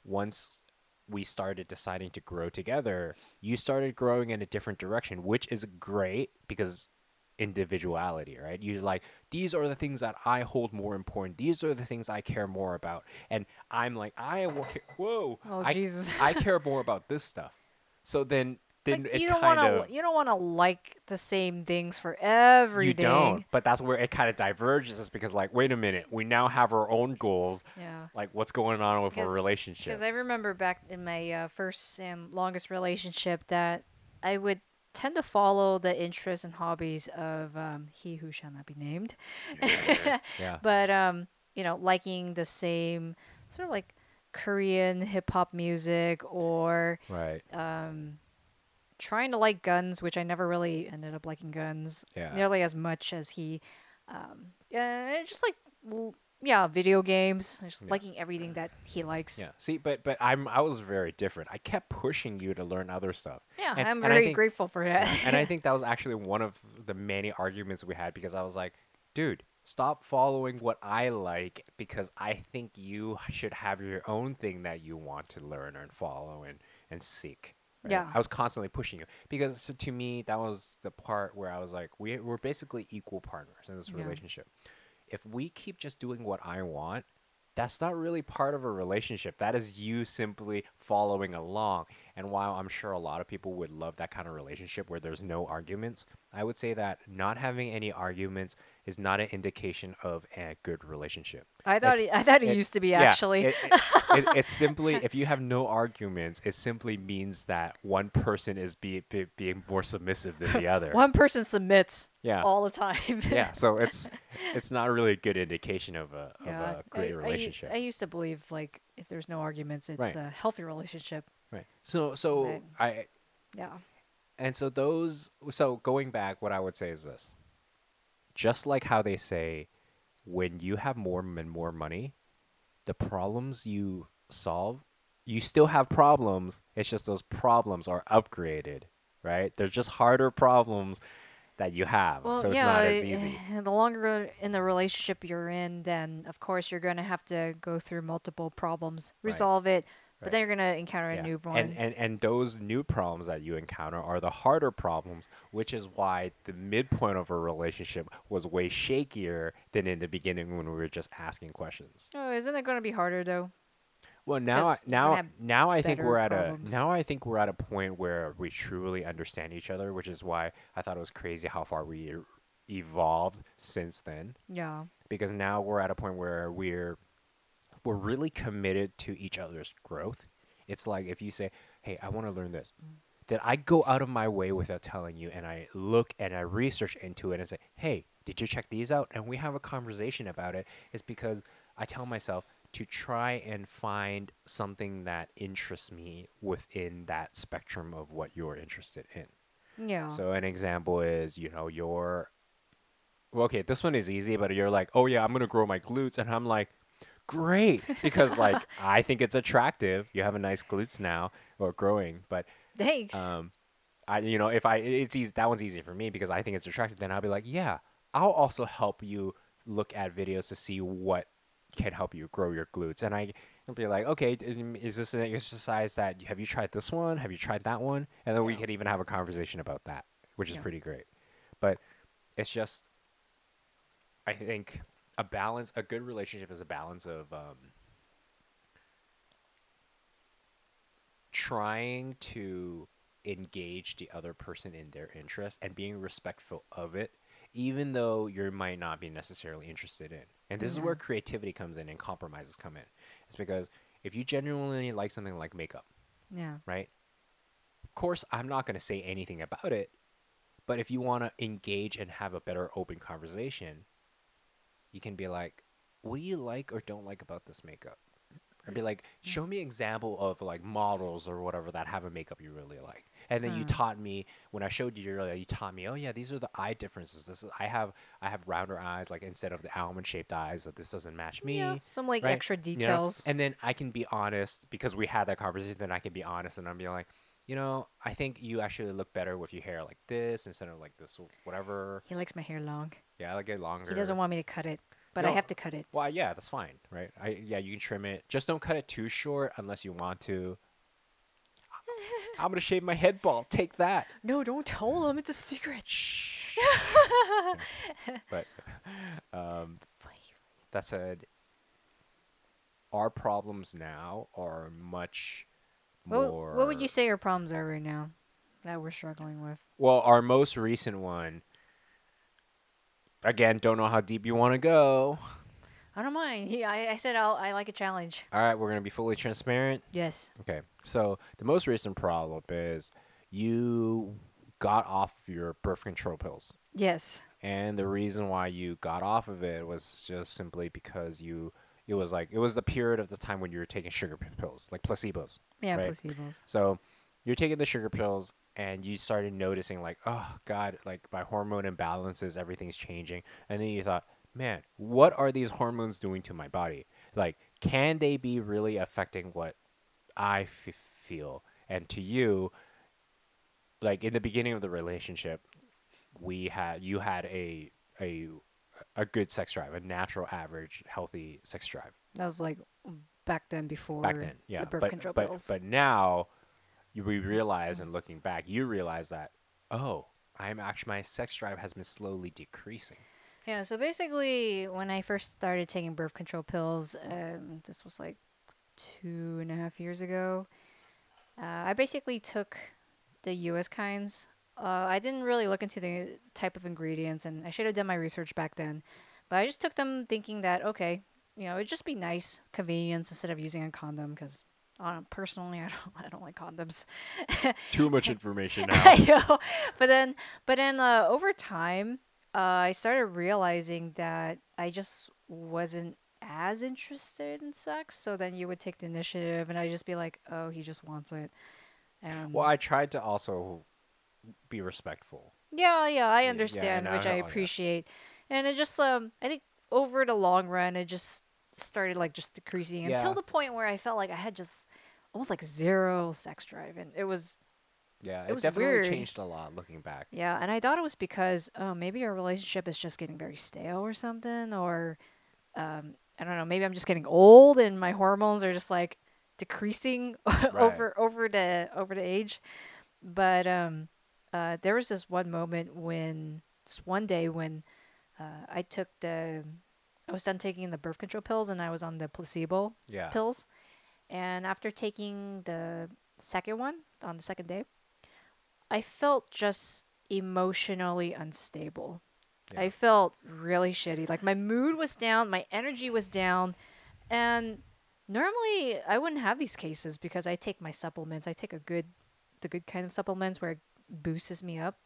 once we started deciding to grow together, you started growing in a different direction, which is great because individuality, right? You're like, these are the things that I hold more important. These are the things I care more about. And I'm like, I am, whoa, Oh, I, Jesus. I care more about this stuff. So then, then Like, it you don't kind want of to you don't want to like the same things for everything. you don't. But that's where it kind of diverges. Is because like, wait a minute, we now have our own goals. Yeah. Like, what's going on with our relationship? Because I remember back in my uh, first and longest relationship that I would tend to follow the interests and hobbies of um, he who shall not be named. yeah. But um, you know, liking the same sort of like Korean hip hop music or Right. um, trying to like guns, which I never really ended up liking guns Yeah. nearly as much as he. Um, just like l- yeah, video games, just Yeah. liking everything that he likes. Yeah. See, but but I'm I was very different. I kept pushing you to learn other stuff. Yeah, And- I'm and very think- grateful for that. and I think that was actually one of the many arguments we had because I was like, dude, stop following what I like because I think you should have your own thing that you want to learn and follow and, and seek. Right? Yeah. I was constantly pushing you because so to me, that was the part where I was like, we, we're basically equal partners in this Yeah. relationship. If we keep just doing what I want, that's not really part of a relationship. That is you simply following along. And while I'm sure a lot of people would love that kind of relationship where there's no arguments, I would say that not having any arguments is not an indication of a good relationship. I thought it, I thought it, it- used to be Yeah, actually. it, it, it, it's simply if you have no arguments, it simply means that one person is be, be, being more submissive than the other. One person submits yeah. all the time. yeah, so it's it's not really a good indication of a Yeah, of a great I, I relationship. I, used to believe like if there's no arguments, it's Right. a healthy relationship. Right. So so Right. I Yeah. And so those so going back what I would say is this. Just like how they say when you have more and more money, the problems you solve you still have problems. It's just those problems are upgraded, right? They're just harder problems that you have. Well, so it's yeah, not as easy. The longer in the relationship you're in, then of course you're gonna have to go through multiple problems, Right. resolve it, but then you're gonna encounter Yeah. a new one. And, and and those new problems that you encounter are the harder problems, which is why the midpoint of a relationship was way shakier than in the beginning when we were just asking questions. oh, isn't it gonna be harder though? Well, now I, now now I think we're at a now I think we're at a point where we truly understand each other, which is why I thought it was crazy how far we evolved since then. Yeah. Because now we're at a point where we're we're really committed to each other's growth. It's like if you say, "Hey, I want to learn this," mm. then I go out of my way without telling you, and I look and I research into it and say, "Hey, did you check these out?" And we have a conversation about it. It's because I tell myself to try and find something that interests me within that spectrum of what you're interested in. Yeah. So an example is, you know, you're well, okay, this one is easy, but you're like, oh yeah, I'm gonna grow my glutes, and I'm like, great, because like I think it's attractive. You have a nice glutes now, or growing, but Thanks. um, I you know if I it's easy that one's easy for me because I think it's attractive. Then I'll be like, yeah, I'll also help you look at videos to see what can help you grow your glutes, and I. will be like, okay, um, is this an exercise that have you tried this one? Have you tried that one? And then we Yeah. could even have a conversation about that, which is Yeah. pretty great. But it's just, I think a balance, a good relationship is a balance of um, trying to engage the other person in their interest and being respectful of it, even though you might not be necessarily interested in. And this is where creativity comes in and compromises come in. It's because if you genuinely like something like makeup, yeah. right? Of course, I'm not going to say anything about it, but if you want to engage and have a better open conversation, you can be like, "What do you like or don't like about this makeup?" Or be like, "Show me example of like models or whatever that have a makeup you really like." And then you Hmm. taught me when I showed you earlier, you taught me, "Oh yeah, these are the eye differences. This is I have I have rounder eyes like instead of the almond shaped eyes, that this doesn't match me." Yeah. Some like right? extra you know? details. And then I can be honest because we had that conversation. Then I can be honest and I'm be like, you know, I think you actually look better with your hair like this instead of like this, whatever. He likes my hair long. Yeah, I like it longer. He doesn't want me to cut it, but I have to cut it. Well, yeah, that's fine, right? I yeah, you can trim it. Just don't cut it too short unless you want to. I'm gonna shave my head bald. Take that. No, don't tell him. It's a secret. Shh. but um, that said, our problems now are much What, more. what would you say our problems are right now that we're struggling with? Well, our most recent one. Again, don't know how deep you want to go. I don't mind. He, I, I said I'll, I like a challenge. All right, we're gonna be fully transparent. Yes. Okay, so the most recent problem is you got off your birth control pills, Yes. and the reason why you got off of it was just simply because you. It was like it was the period of the time when you were taking sugar p- pills, like placebos. Yeah, Right. placebos. So you're taking the sugar pills and you started noticing like, oh God, like my hormone imbalances, everything's changing. And then you thought, man, what are these hormones doing to my body? Like, can they be really affecting what I f- feel? And to you, like in the beginning of the relationship, we had you had a a a good sex drive, a natural, average, healthy sex drive That was like back then before back then. Yeah, the birth but, control but, pills. But now, we realize, and looking back, you realize that oh, I'm actually my sex drive has been slowly decreasing. Yeah, so basically, when I first started taking birth control pills, um, this was like two and a half years ago. Uh, I basically took the U.S. kinds. Uh, I didn't really look into the type of ingredients, and I should have done my research back then. But I just took them thinking that okay, you know, it'd just be nice, convenience instead of using a condom. Because uh, personally, I don't, I don't like condoms. Too much information I know. But then, but then uh, over time, uh, I started realizing that I just wasn't as interested in sex. So then you would take the initiative, and I'd just be like, "Oh, he just wants it." And well, I tried to also be respectful. yeah, yeah, I understand, and I which I yeah. appreciate. And it just, um, I think over the long run, it just started like just decreasing Yeah. until the point where I felt like I had just almost like zero sex drive, and it was Yeah, It it, definitely weird. changed a lot looking back. yeah. And I thought it was because oh maybe our relationship is just getting very stale or something, or um, I don't know. Maybe I'm just getting old and my hormones are just like decreasing over over the over the age. But um, uh, there was this one moment when this one day when uh, I took the I was done taking the birth control pills and I was on the placebo Yeah. pills. And after taking the second one on the second day, I felt just emotionally unstable. Yeah. I felt really shitty. Like my mood was down, my energy was down, and normally I wouldn't have these cases because I take my supplements. I take a good the good kind of supplements where it boosts me up.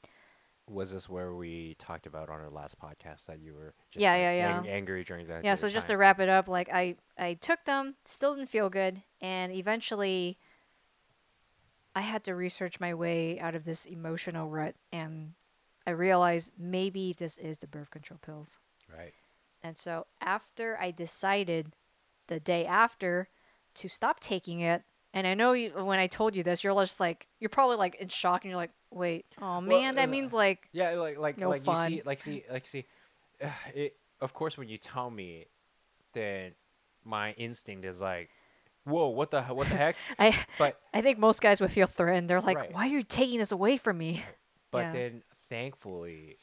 Was this where we talked about on our last podcast that you were just Yeah, like, yeah, yeah. angry during that? yeah so just to wrap it up like i i took them still didn't feel good and eventually i had to research my way out of this emotional rut and i realized maybe this is the birth control pills right. and so after i decided the day after to stop taking it and i know you, when i told you this you're just like you're probably like in shock and you're like wait oh man that uh, means like Yeah, like like No like fun. you see, like see, like see. It of course when you tell me, then my instinct is like, whoa, what the what the heck? i But i think most guys would feel threatened they're like Right. why are you taking this away from me But Yeah. then thankfully,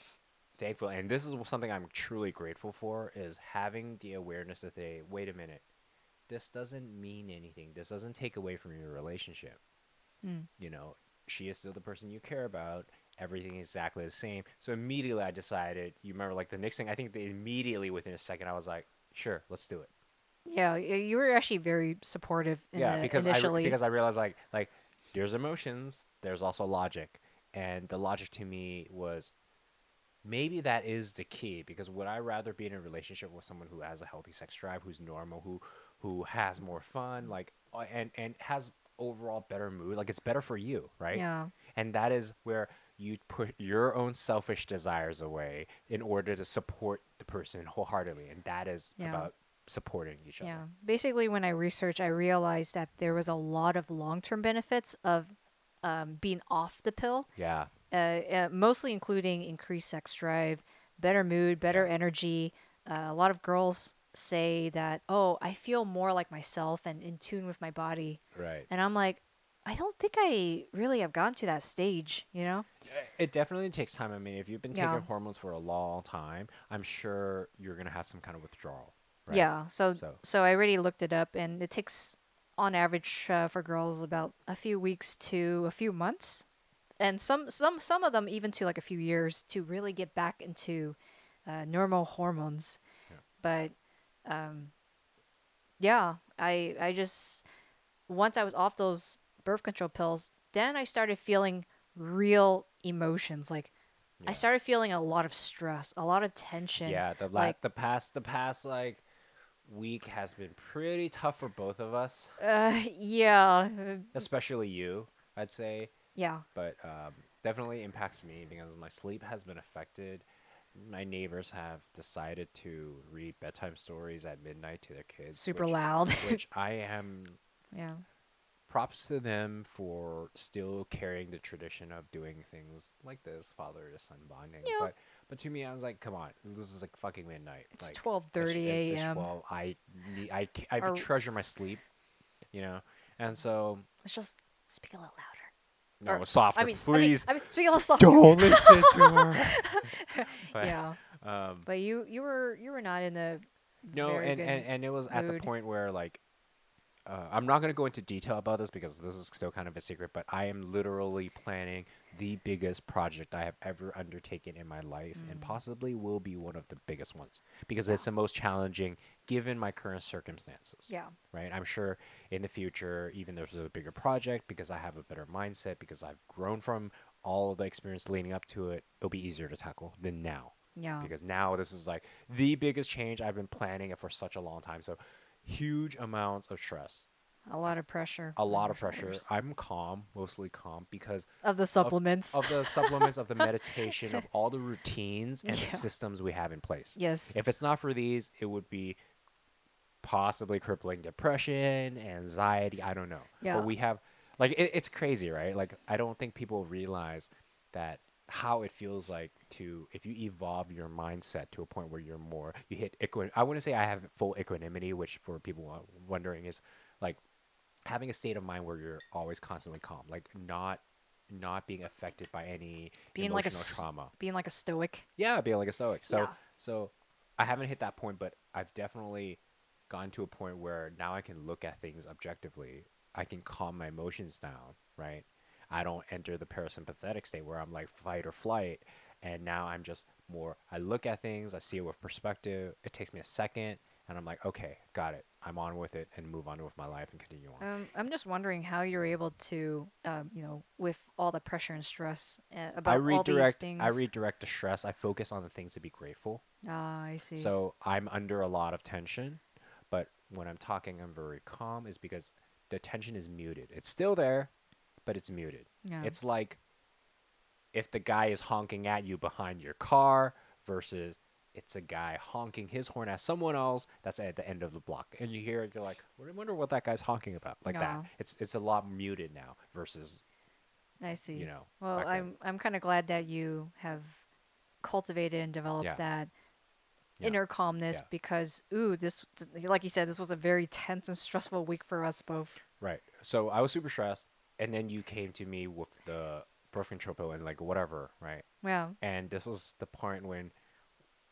thankfully, and this is something I'm truly grateful for is having the awareness that they wait a minute, this doesn't mean anything. This doesn't take away from your relationship. Mm. You know, she is still the person you care about. Everything is exactly the same. So immediately I decided. You remember, like the next thing. I think that immediately within a second, I was like, sure, let's do it. Yeah, you were actually very supportive in yeah, the because initially. I because I realized like like there's emotions, there's also logic, and the logic to me was maybe that is the key because would I rather be in a relationship with someone who has a healthy sex drive, who's normal, who who has more fun, like uh, and and has overall better mood, like it's better for you, right? yeah, And that is where you put your own selfish desires away in order to support the person wholeheartedly, and that is Yeah. about supporting each other. yeah. Basically, when I researched, I realized that there was a lot of long-term benefits of um, being off the pill, Yeah. uh, uh, mostly including increased sex drive, better mood, better energy. Uh, a lot of girls say that, oh, I feel more like myself and in tune with my body, Right. and I'm like, I don't think I really have gotten to that stage, you know? It definitely takes time. I mean, if you've been taking Yeah. hormones for a long time, I'm sure you're gonna have some kind of withdrawal. Right? Yeah. So, So- so I already looked it up, and it takes, on average, uh, for girls about a few weeks to a few months, and some some some of them even to like a few years to really get back into uh, normal hormones. Yeah. But, um, yeah, I I just once I was off those birth control pills, then I started feeling real emotions. Like Yeah. I started feeling a lot of stress, a lot of tension. Yeah. The la- like- the past the past like week has been pretty tough for both of us, Uh, yeah, uh, especially you. I'd say, yeah. but um, definitely impacts me because my sleep has been affected. My neighbors have decided to read bedtime stories at midnight to their kids. super which, loud. which I am yeah. props to them for still carrying the tradition of doing things like this, father to son bonding. Yeah. But but to me, I was like, come on, this is like fucking midnight. It's like, twelve thirty a.m. 12. I need, I ca- I Or- treasure my sleep, you know, and so Let's just speak a little louder. No Or- softer, I mean, please. I mean, I mean, speak a little softer. don't listen to her. but, yeah, Um, but you you were you were not in the no, very and, good and and it was at the point where like. Uh, I'm not going to go into detail about this because this is still kind of a secret, but I am literally planning the biggest project I have ever undertaken in my life and Mm. possibly will be one of the biggest ones because it's the most challenging given my current circumstances. yeah Right? I'm sure in the future, even if there's a bigger project, because I have a better mindset, because I've grown from all of the experience leading up to it, it'll be easier to tackle than now yeah because now this is like the biggest change I've been planning it for such a long time. So huge amounts of stress, a lot of pressure. a lot of pressure. I'm calm, mostly calm because of the supplements. of the supplements, of the meditation, of all the routines and Yeah. the systems we have in place. yes. If it's not for these, it would be possibly crippling depression, anxiety. I don't know. Yeah. But we have, like, it, it's crazy, right? Like, I don't think people realize that how it feels like to if you evolve your mindset to a point where you're more you hit equi- I wouldn't say I have full equanimity, which for people wondering is like having a state of mind where you're always constantly calm, like not not being affected by any Being like a emotional trauma. Being like a stoic. Yeah, being like a stoic. So Yeah. so I haven't hit that point, but I've definitely gotten to a point where now I can look at things objectively. I can calm my emotions down, right? I don't enter the parasympathetic state where I'm like fight or flight. And now I'm just more, I look at things, I see it with perspective. It takes me a second, and I'm like, okay, got it. I'm on with it and move on with my life and continue on. Um, I'm just wondering how you're able to, um, you know, with all the pressure and stress uh, I about all these redirect, things. I redirect the stress. I focus on the things to be grateful. Ah, I see. So I'm under a lot of tension, but when I'm talking, I'm very calm, is because the tension is muted. It's still there, but it's muted. yeah. It's like if the guy is honking at you behind your car versus it's a guy honking his horn at someone else that's at the end of the block, and you hear it, you're like, "I wonder what that guy's honking about." Like that. It's it's a lot muted now versus I see. you know. well. I'm I'm kind of glad that you have cultivated and developed Yeah. that Yeah. inner calmness Yeah. because ooh, this like you said, this was a very tense and stressful week for us both. Right. So I was super stressed, and then you came to me with the pill and like whatever, right? Yeah. And this is the point when,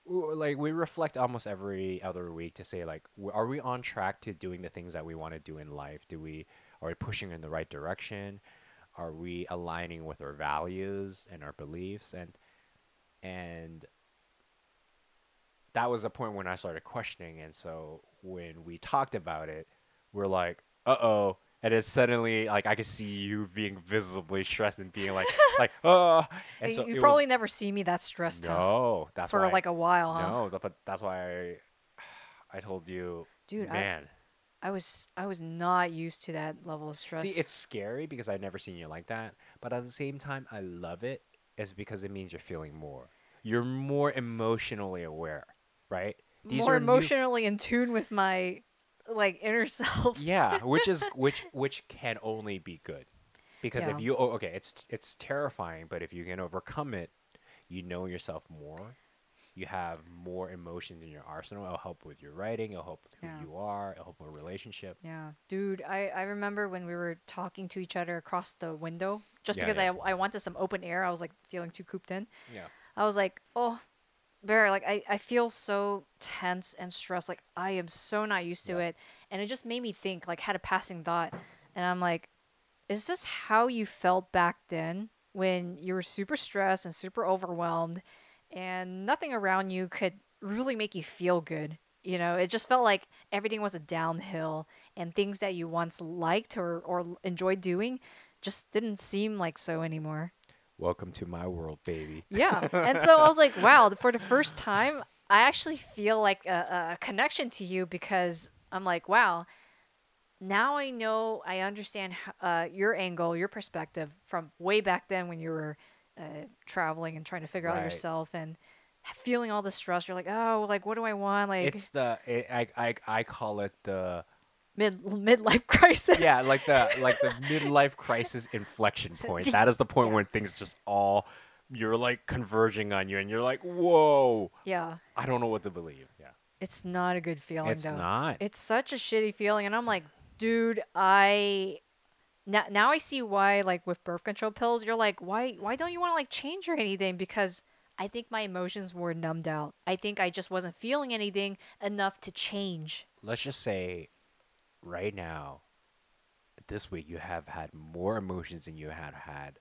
like, we reflect almost every other week to say, like, are we on track to doing the things that we want to do in life? Do we are we pushing in the right direction? Are we aligning with our values and our beliefs? And and that was the point when I started questioning. And so when we talked about it, we're like, uh oh. And then suddenly, like, I could see you being visibly stressed and being like, like, oh. And you so you probably was, never see me that stressed no, that's for why, like a while, huh? no, but that's why I, I told you, Dude, I, man. I was I was not used to that level of stress. See, it's scary because I've never seen you like that. But at the same time, I love it. Is because it means you're feeling more. You're more emotionally aware, right? more are new- emotionally in tune with my like inner self. yeah, which is which which can only be good. Because Yeah. if you oh, okay, it's it's terrifying, but if you can overcome it, you know yourself more. You have more emotions in your arsenal. It'll help with your writing. It'll help with who Yeah. you are. It'll help with relationship. Yeah, dude, I, I remember when we were talking to each other across the window, just Yeah, because. I, I wanted some open air. I was like feeling too cooped in. Yeah. I was like, oh, Bear, like I, I feel so tense and stressed. Like I am so not used to Yeah. it. And it just made me think, like had a passing thought. And I'm like, is this how you felt back then when you were super stressed and super overwhelmed and nothing around you could really make you feel good? You know, it just felt like everything was a downhill and things that you once liked or, or enjoyed doing just didn't seem like so anymore. Welcome to my world, baby. Yeah. And so I was like, wow, for the first time, I actually feel like a, a connection to you because I'm like, wow, now I know, I understand uh, your angle, your perspective from way back then when you were uh, traveling and trying to figure out yourself and feeling all the stress. You're like, oh, like, what do I want? Like, It's the it, I, I I call it the mid midlife crisis. yeah like the like the midlife crisis inflection point. That is the point Yeah. when things just all you're like converging on you, and you're like, whoa, Yeah. I don't know what to believe. Yeah, It's not a good feeling, it's though. not. It's such a shitty feeling, and I'm like, dude, I now now I see why like with birth control pills, you're like, why why don't you want to like change or anything? Because I think my emotions were numbed out. I think I just wasn't feeling anything enough to change. Let's just say, right now, this week you have had more emotions than you had had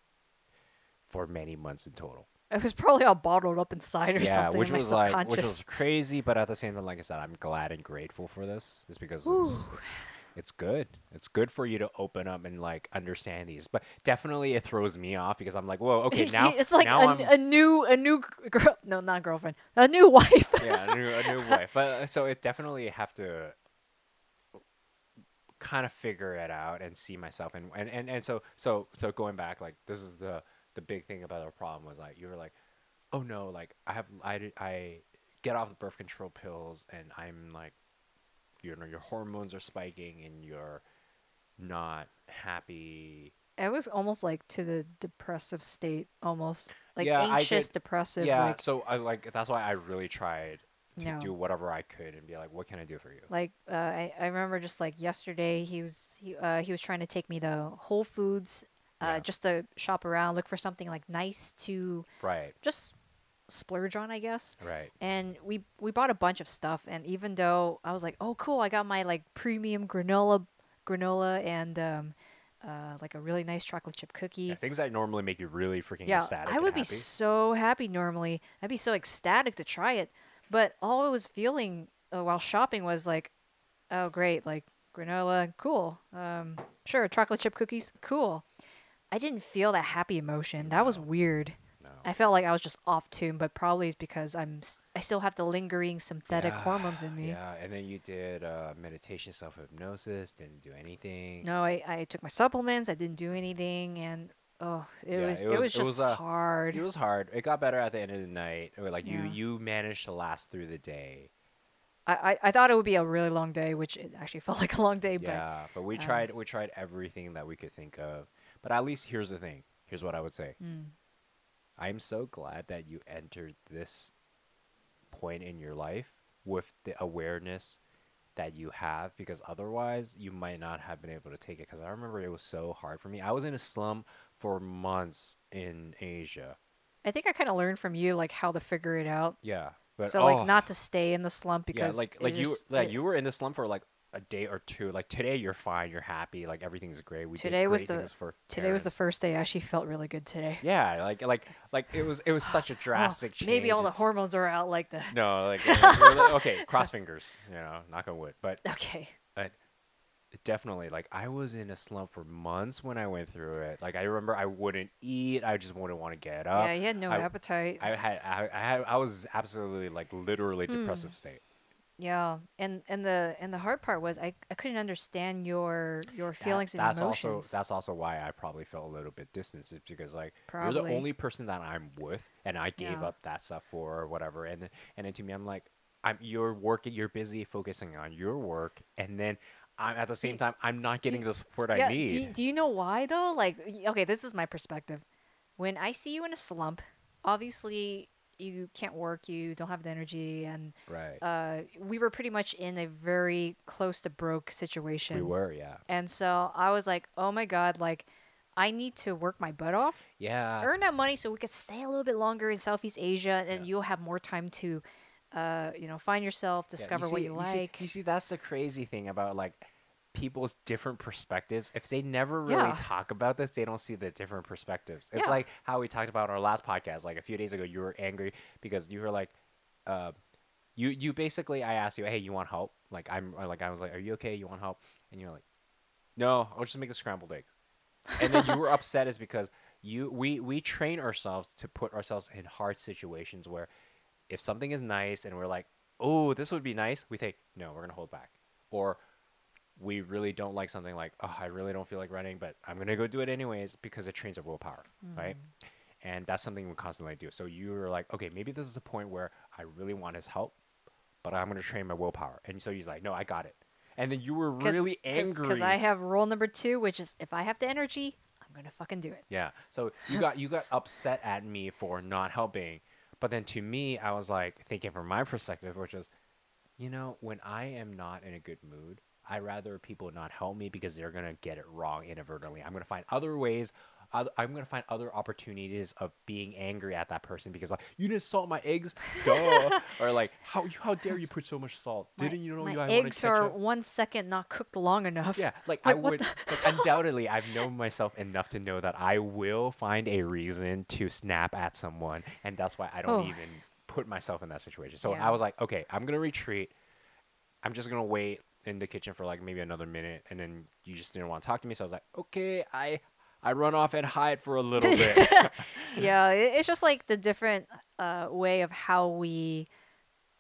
for many months in total. It was probably all bottled up inside or yeah, something. which was like which was crazy, but at the same time, like I said, I'm glad and grateful for this. It's because it's, it's it's good. It's good for you to open up and like understand these. But definitely, it throws me off because I'm like, whoa, okay, now it's like now a, I'm a new a new girl. No, not girlfriend. A new wife. yeah, a new, a new wife. But uh, so it definitely have to kind of figure it out and see myself and and and, and so so so going back like this is the the big thing about our problem was like you were like oh no like i have i i get off the birth control pills and i'm like you know your hormones are spiking and you're not happy. It was almost like to the depressive state, almost like Yeah, anxious, get- depressive. yeah, like, so I like that's why I really tried to No. do whatever I could and be like, what can I do for you? like uh, I, I remember just like yesterday he was he uh, he was trying to take me to Whole Foods uh, Yeah. just to shop around look for something like nice to Right, just splurge on I guess right. and we we bought a bunch of stuff and even though I was like oh cool I got my like premium granola granola and um uh like a really nice chocolate chip cookie Yeah, things that normally make you really freaking yeah, ecstatic. I would be so happy normally. I'd be so ecstatic to try it. But all I was feeling uh, while shopping was like, oh, great, like granola, cool. Um, sure, chocolate chip cookies, cool. I didn't feel that happy emotion. That was weird. no. I felt like I was just off tune, but probably it's because I'm s- I still have the lingering synthetic Yeah, hormones in me. Yeah, and then you did uh, meditation, self hypnosis, didn't do anything. No, I, I took my supplements. I didn't do anything, and oh, it Yeah, was it it was, was- it just was, uh, hard. It was hard. It got better at the end of the night. Or like you, Yeah. you managed to last through the day. I, I, I thought it would be a really long day, which it actually felt like a long day. But Yeah, but we um, tried. We tried everything that we could think of. But at least here's the thing. Here's what I would say. Mm. I'm so glad that you entered this point in your life with the awareness that you have because otherwise you might not have been able to take it because i remember it was so hard for me i was in a slum for months in asia. I think I kind of learned from you like how to figure it out. yeah but so oh, like not to stay in the slump because yeah like like you just- like it- you were in the slump for like a day or two. Like today you're fine you're happy like everything's great. We did Today was the- for today was the first day. I actually felt really good today. yeah like like like it was it was such a Oh, drastic change maybe all the hormones are out like the no like like- okay cross fingers you know knock on wood but okay. Definitely like i was in a slump for months when i went through it like i remember i wouldn't eat i just wouldn't want to get up yeah, you had no I- appetite. i had I, I had i was absolutely like literally Hmm. depressive state yeah, and and the and the hard part was I, I couldn't understand your your That- feelings and that's emotions. also that's also why i probably felt a little bit distanced because like you're the only person that i'm with and i gave Yeah. up that stuff for or whatever and then and then to me i'm like i'm you're working you're busy focusing on your work and then i'm at the same Do- time i'm not getting the support yeah, i need Do, do you know why though? Like, okay, this is my perspective. When I see you in a slump, obviously you can't work, you don't have the energy, and right uh, we were pretty much in a very close to broke situation. we were yeah And so I was like, oh my God, like, I need to work my butt off, yeah earn that money so we could stay a little bit longer in Southeast Asia, and Yeah. you'll have more time to, uh, you know, find yourself, Yeah, discover what see- you see- like. You see, that's the crazy thing about like people's different perspectives. If they never really Yeah. talk about this, they don't see the different perspectives. It's Yeah. like how we talked about in our last podcast. Like a few days ago, you were angry because you were like, uh, you you basically I asked you, hey, you want help? Like I'm like I was like, are you okay? You want help? And you're like, no, I'll just make the scrambled eggs. And then you were upset is because you we we train ourselves to put ourselves in hard situations where if something is nice and we're like, oh, this would be nice, we think, no, we're gonna hold back. Or we really don't like something like, oh, I really don't feel like running, but I'm gonna go do it anyways because it trains our willpower, right? Mm. And that's something we constantly do. So you were like, okay, maybe this is a point where I really want his help, but I'm gonna train my willpower. And so he's like, no, I got it. And then you were really angry. Because I have rule number two, which is if I have the energy, I'm gonna fucking do it. Yeah. So you got you got upset at me for not helping, but then to me, I was like thinking from my perspective, which is, you know, when I am not in a good mood, I rather people not help me because they're gonna get it wrong inadvertently. I'm gonna find other ways. I'm gonna find other opportunities of being angry at that person because like you didn't salt my eggs, duh, or like how how dare you put so much salt? My- Didn't you know my you eggs are one second not cooked long enough? Yeah, like I would. Like, undoubtedly, I've known myself enough to know that I will find a reason to snap at someone, and that's why I don't Oh. even put myself in that situation. So Yeah. I was like, okay, I'm gonna retreat. I'm just gonna wait in the kitchen for like maybe another minute, and then you just didn't want to talk to me. So I was like, okay, I I run off and hide for a little bit. yeah, it's just like the different uh, way of how we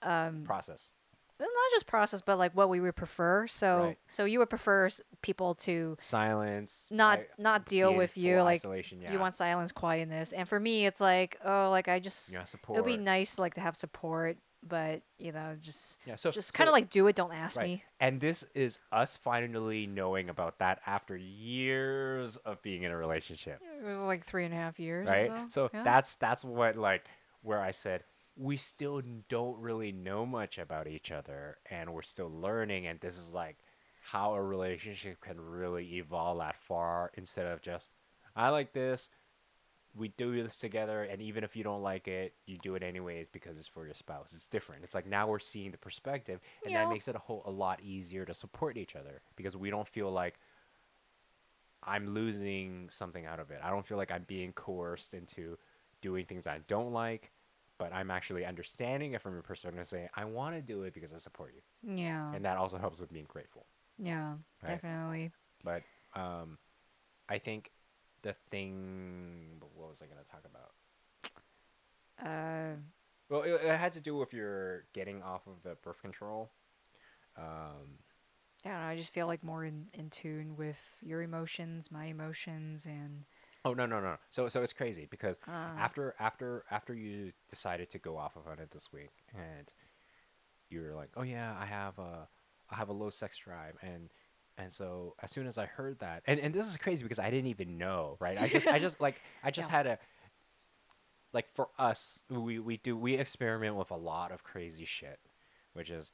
um, Process. not just process, but like what we would prefer. So, Right. so you would prefer people to Silence. not not deal with you, like. Yeah. you want silence, quietness, and for me, it's like oh, like I just want support. it would be nice like to have support, but you know, just Yeah. So just kind of like do it. Don't ask right. me. And this is us finally knowing about that after years of being in a relationship. It was like three and a half years. or right so. so yeah. that's that's what like where i said we still don't really know much about each other and we're still learning and this is like how a relationship can really evolve that far instead of just i like this we do this together and even if you don't like it you do it anyways because it's for your spouse it's different it's like now we're seeing the perspective and that makes it a whole a lot easier to support each other because we don't feel like I'm losing something out of it. I don't feel like I'm being coerced into doing things I don't like, but I'm actually understanding it from your perspective and saying, I want to do it because I support you. yeah, And that also helps with being grateful. yeah, right. definitely. But um, I think the thing, But what was I going to talk about? Uh, Well, it, it had to do with your getting off of the birth control. Um, I don't know. I just feel like more in, in tune with your emotions, my emotions, and oh no no no! So so it's crazy because uh, after after after you decided to go off of it this week and you're like oh yeah i have a i have a low sex drive and and so as soon as i heard that and and this is crazy because i didn't even know right i just i just like i just Yeah. had a like for us we we do we experiment with a lot of crazy shit which is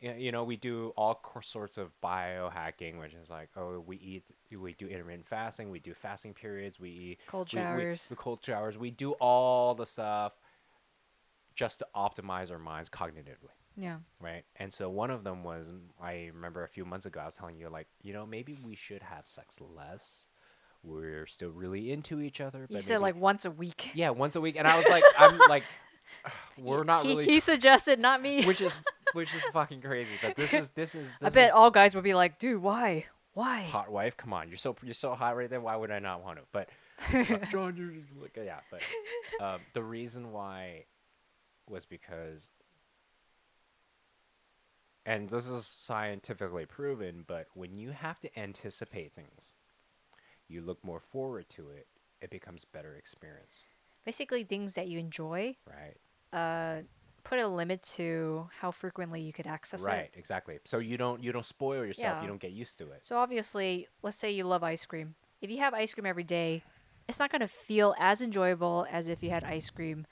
you know we do all sorts of biohacking which is like oh we eat we do intermittent fasting we do fasting periods we eat cold we- we- showers. the cold showers. We do all the stuff just to optimize our minds cognitively, yeah, right? And so one of them was I remember a few months ago I was telling you like, you know, maybe we should have sex less. We're still really into each other. you said maybe- like once a week. yeah, once a week, and I was like, I'm like, we're not he, really, He suggested, not me. which is which is fucking crazy. But this is this is. This I bet is all guys would be like, dude, why? Why? hot wife. Come on, you're so you're so hot right there. Why would I not want to? But uh, John, you're just look yeah. But um, the reason why was because, and this is scientifically proven. But when you have to anticipate things, you look more forward to it. It becomes better experience, Basically, things that you enjoy. right? Uh, put a limit to how frequently you could access it. Right, exactly. So you don't you don't spoil yourself. Yeah. You don't get used to it. So obviously, let's say you love ice cream. If you have ice cream every day, it's not going to feel as enjoyable as if you had ice cream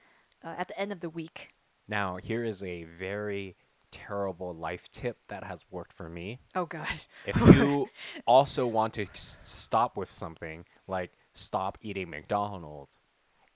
uh, at the end of the week. Now, here is a very terrible life tip that has worked for me. Oh God. If you also want to s- stop with something, like stop eating McDonald's,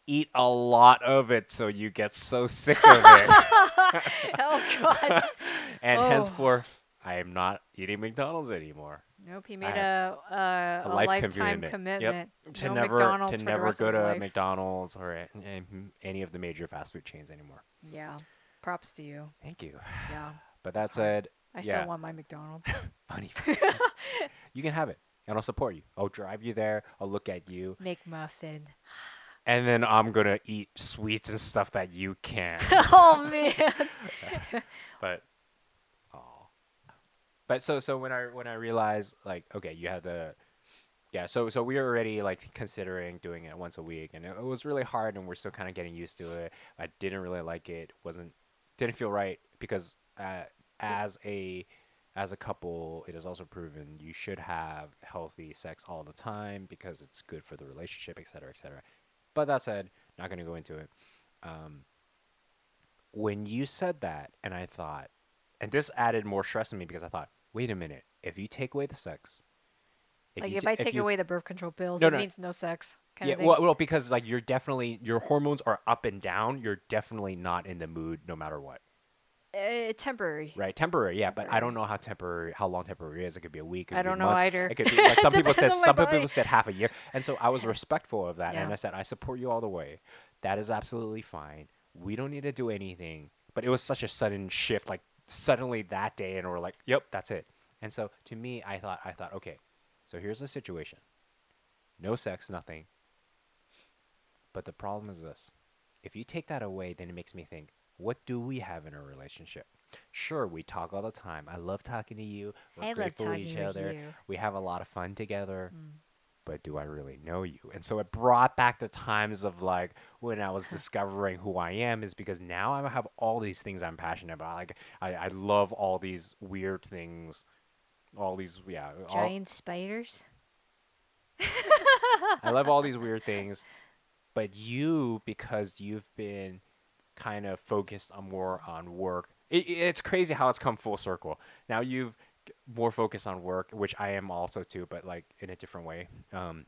eat a lot of it so you get so sick of it. oh God. and Oh. henceforth, I am not eating McDonald's anymore. Nope. He made a a, A a lifetime commitment. commitment. Yep. To no never McDonald's to never go to life. McDonald's or a- an- any of the major fast food chains anymore. Yeah. Props to you. Thank you. Yeah. But that said, I Yeah. still want my McDonald's. funny. you can have it, and I'll support you. I'll drive you there. I'll look at you, McMuffin. and then I'm gonna eat sweets and stuff that you can. oh man. but, oh, but so so when I when I realized like okay, you have the, yeah. So so we were already like considering doing it once a week, and it, it was really hard, and we're still kind of getting used to it. I didn't really like it. wasn't didn't feel right because uh, as a as a couple, it is also proven you should have healthy sex all the time because it's good for the relationship, et cetera, et cetera. But that said, not going to go into it. Um, when you said that, and I thought, and this added more stress to me because I thought, wait a minute, if you take away the sex, like you if I take you- away the birth control pills, No, it no. means no sex. Kind yeah, of thing. well, well, because like you're definitely your hormones are up and down. You're definitely not in the mood, no matter what. uh, temporary. Right, temporary, yeah, but I don't know how temporary, how long temporary is. It could be a week. I don't know months. either. It could be like some people said. Depends on my Some body. people said half a year, and so I was respectful of that, and I said I support you all the way. That is absolutely fine. We don't need to do anything. But it was such a sudden shift, like suddenly that day, and we're like, "Yep, that's it." And so to me, I thought, I thought, okay, so here's the situation: no sex, nothing. But the problem is this: if you take that away, then it makes me think, what do we have in a relationship? Sure, we talk all the time. I love talking to you. We're I love grateful to talking each other. you. We have a lot of fun together. Mm. but do I really know you? And so it brought back the times of like when I was discovering who I am, is because now I have all these things I'm passionate about. Like I, I love all these weird things, all these yeah, all, Giant spiders. I love all these weird things, but you because you've been kind of focused on more on work. It, it's crazy how it's come full circle. Now you've more focused on work, which I am also too, but like in a different way. Um,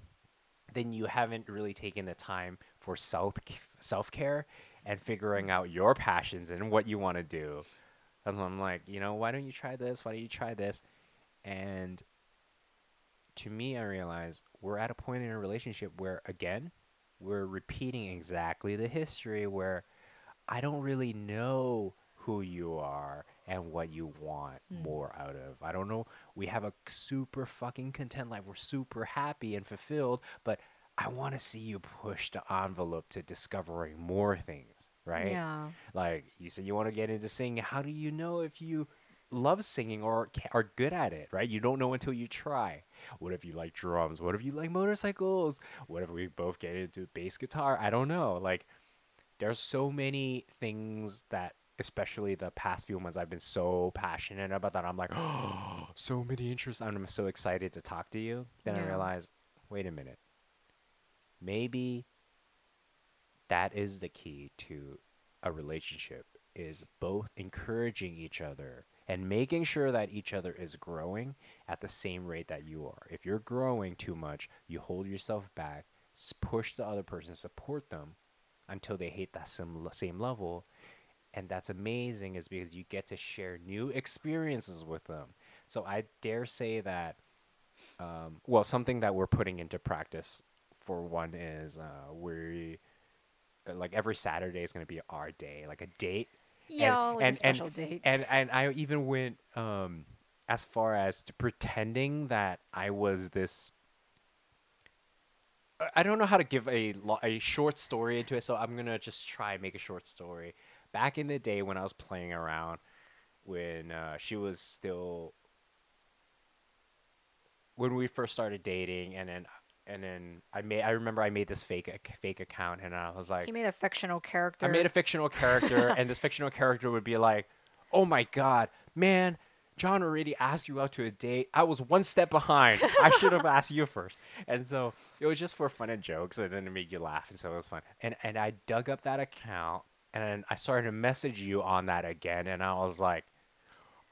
then you haven't really taken the time for self self care and figuring out your passions and what you want to do. That's when I'm like, you know, why don't you try this? Why don't you try this? And to me, I realize we're at a point in a relationship where, again, we're repeating exactly the history where I don't really know who you are and what you want Mm. more out of. I don't know. We have a super fucking content life. We're super happy and fulfilled, but I want to see you push the envelope to discovering more things, right? Yeah. Like you said, you want to get into singing. How do you know if you love singing or are good at it? Right? You don't know until you try. What if you like drums? What if you like motorcycles? What if we both get into bass guitar? I don't know. Like there's so many things that especially the past few months I've been so passionate about that I'm like oh so many interests I'm so excited to talk to you then I realize wait a minute maybe that is the key to a relationship is both encouraging each other and making sure that each other is growing at the same rate that you are. If you're growing too much, you hold yourself back, push the other person, support them until they hit that same, same level. And that's amazing is because you get to share new experiences with them. So I dare say that um, well, something that we're putting into practice for one is uh, we uh, like every Saturday is going to be our day, like a date. A and, special and, date. And and I even went um, as far as to pretending that I was this. I- don't know how to give a a short story into it, so I'm gonna just try and make a short story. Back in the day when I was playing around, when uh, she was still when we first started dating, and then and then I made I remember I made this fake ac- fake account, and I was like, he made a fictional character. I made a fictional character, and this fictional character would be like, "Oh my god, man." John already asked you out to a date. I was one step behind. I should have asked you first. And so it was just for fun and jokes, and then it made you laugh, and so it was fun. And and I dug up that account, and I started to message you on that again, and I was like,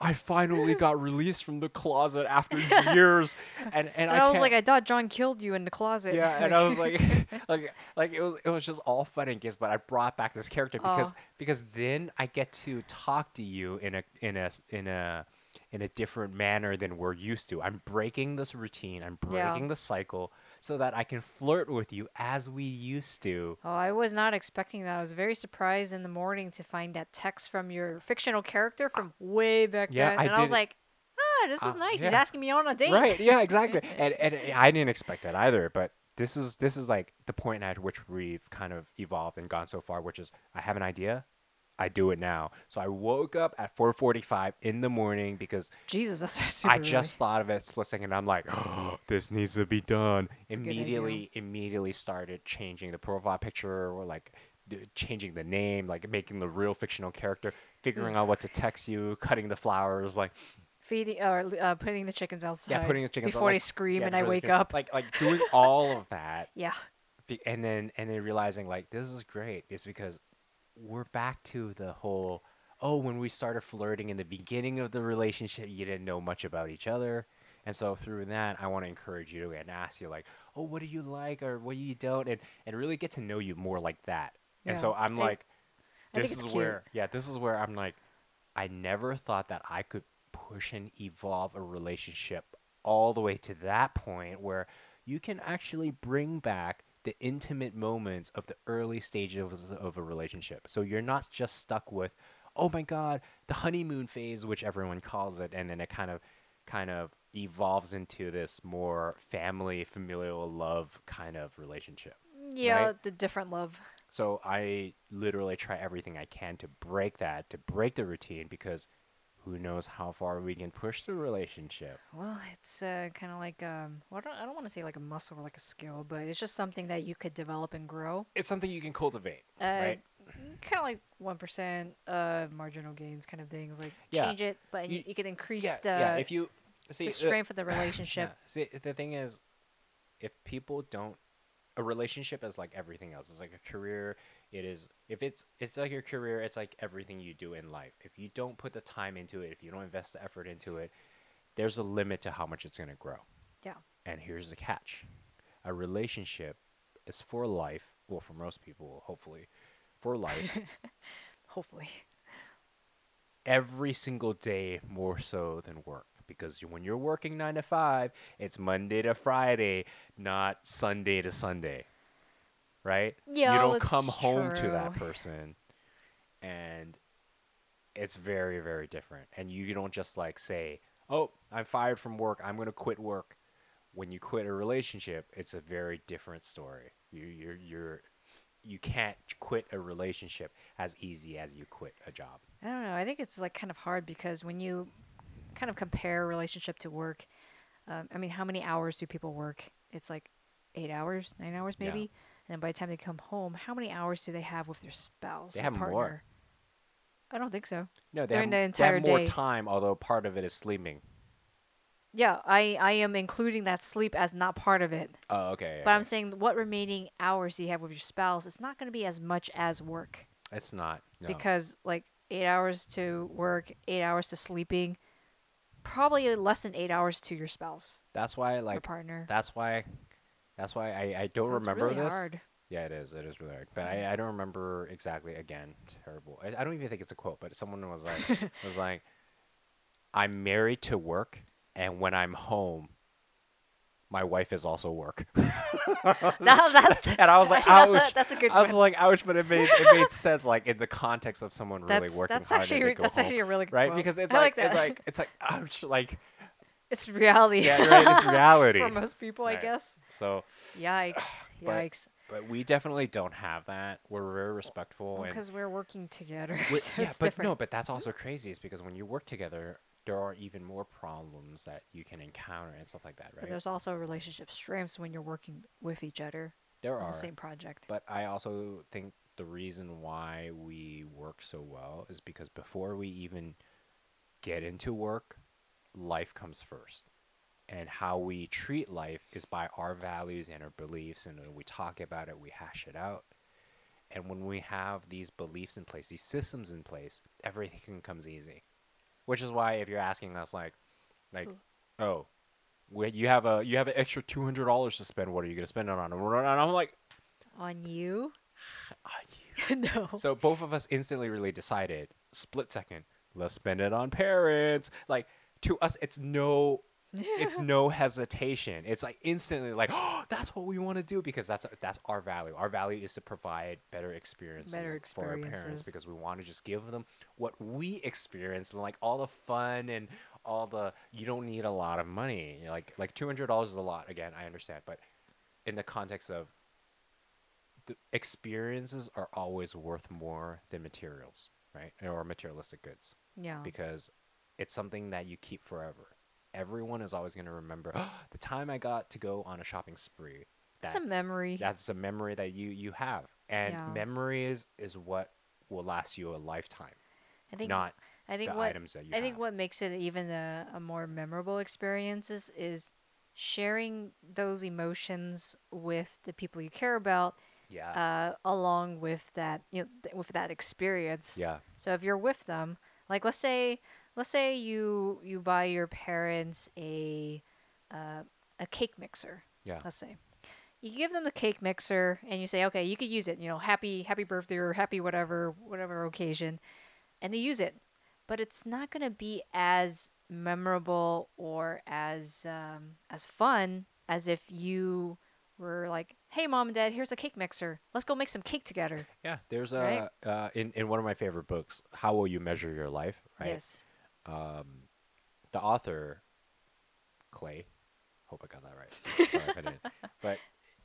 I finally got released from the closet after years, and and, and I, was like, I thought John killed you in the closet. yeah, and I was like, like, like it was, it was just all fun and games. But I brought back this character because, Aw. because then I get to talk to you in a, in a, in a, in a different manner than we're used to. I'm breaking this routine. I'm Yeah. breaking the cycle so that I can flirt with you as we used to. Oh, I was not expecting that. I was very surprised in the morning to find that text from your fictional character from way back Yeah, then. I and I was like, ah, this is Uh, nice. He's asking me on a date. Right? Yeah, exactly. and and I didn't expect that either. But this is this is like the point at which we've kind of evolved and gone so far, which is I have an idea. I do it now. So I woke up at 4:45 in the morning because Jesus, that's super I early. just thought of it split second. I'm like, oh, this needs to be done. It's a good idea. immediately, immediately started changing the profile picture or like d- changing the name, like making the real fictional character, figuring out what to text you, cutting the flowers, like feeding or uh, putting the chickens outside. Yeah, putting the chickens out, before they like- scream yeah, and I wake up. like like doing all of that, yeah, be- and then and then realizing like this is great. It's because we're back to the whole. Oh, when we started flirting in the beginning of the relationship, you didn't know much about each other. And so through that, I want to encourage you and ask you like, oh, what do you like or what do you don't, and and really get to know you more like that. And so I'm And like, this is cute. where yeah, this is where I'm like, I never thought that I could push and evolve a relationship all the way to that point where you can actually bring back the intimate moments of the early stages of, of a relationship. So you're not just stuck with, oh my god, the honeymoon phase, which everyone calls it, and then it kind of kind of evolves into this more family, familial love kind of relationship. yeah, Right. the different love. So I literally try everything I can to break that, to break the routine because who knows how far we can push the relationship. Well, it's uh, kind of like um, well, I don't, I don't want to say like a muscle or like a skill, but it's just something that you could develop and grow. It's something you can cultivate, Uh, right? Kind of like one percent uh marginal gains kind of things. Like Yeah. change it, but you, You- can increase Yeah, the, yeah. If you see the strength of the relationship. Yeah. See, the thing is, if people don't, a relationship is like everything else. It's like a career. It is. If it's, it's like your career. It's like everything you do in life. If you don't put the time into it, if you don't invest the effort into it, there's a limit to how much it's gonna grow. Yeah. And here's the catch: a relationship is for life. Well, for most people, hopefully, for life. Hopefully. every single day more so than work because when you're working 9 to 5 it's monday to friday not sunday to sunday right Yeah, you don't come home to that person and it's very very different and you don't just like say oh i'm fired from work i'm going to quit work when you quit a relationship it's a very different story you you're you're you can't quit a relationship as easy as you quit a job I don't know. I think it's like kind of hard because when you kind of compare relationship to work, um, I mean, how many hours do people work? It's like eight hours, nine hours Yeah. And then by the time they come home, how many hours do they have with their spouse? They have more. I don't think so. No, they During have, the m- they have entire more day. time, although part of it is sleeping. Yeah, I, I am including that sleep as not part of it. Oh, okay. But I'm saying what remaining hours do you have with your spouse? It's not going to be as much as work it's not. No. because like eight hours to work, eight hours to sleeping, probably less than eight hours to your spouse that's why, like, partner. that's why, that's why I, I don't So it's remember really this. hard. Yeah, it is. It is really hard. But I, I don't remember exactly. Again, terrible. I, I don't even think it's a quote, but someone was like, was like, I'm married to work, and when I'm home, my wife is also work. That- that- and I was like, actually, ouch. that's a, that's a good I was one. like, ouch, but it made it made sense, like in the context of someone really That's, working that's hard actually and they re- go that's home, actually a really good right? quote. Because it's I like, like it's like it's like ouch, like it's reality. yeah, right, it's reality. for most people, I guess. So, Yikes! But- Yikes! but we definitely don't have that. We're very respectful Because we're working together. we- so yeah, but different. no, but that's also crazy. Is because when you work together, there are even more problems that you can encounter and stuff like that, But right? there's also relationship strengths when you're working with each other There on are, the same project. But I also think the reason why we work so well is because before we even get into work, life comes first. And how we treat life is by our values and our beliefs. And when we talk about it, we hash it out. And when we have these beliefs in place, these systems in place, everything comes easy. Which is why if you're asking us like, like, Ooh. oh, wait, you have a you have an extra two hundred dollars to spend. What are you gonna spend it on? And I'm like, On you? "Ah, you no. so both of us instantly really decided, split second, let's spend it on parents. Like to us, it's no, it's no hesitation. It's like instantly like, oh, that's what we want to do because that's that's our value. Our value is to provide better experiences, for our parents because we want to just give them what we experienced and like all the fun and all the. You don't need a lot of money. Like like two hundred dollars is a lot. Again, I understand, but in the context of the experiences are always worth more than materials, right? Or materialistic goods yeah. because it's something that you keep forever. Everyone is always going to remember the time I got to go on a shopping spree. That, a memory. that's a memory that you you have, and Yeah. memory is is what will last you a lifetime, I think not I think the what items that you I think what makes it even a, a more memorable experiences is sharing those emotions with the people you care about, yeah, uh, along with that you know th- with that experience. yeah, So if you're with them, like let's say let's say you you buy your parents a uh, a cake mixer. yeah, Let's say you give them the cake mixer and you say, okay, you could use it. You know, happy happy birthday or happy whatever whatever occasion, and they use it, but it's not gonna be as memorable or as um, as fun as if you were like, hey, mom and dad, here's a cake mixer. Let's go make some cake together. yeah. There's a Right? uh, in in one of my favorite books, "How Will You Measure Your Life?" Right. Yes. Um, the author Clay, hope I got that right. Sorry if I didn't. But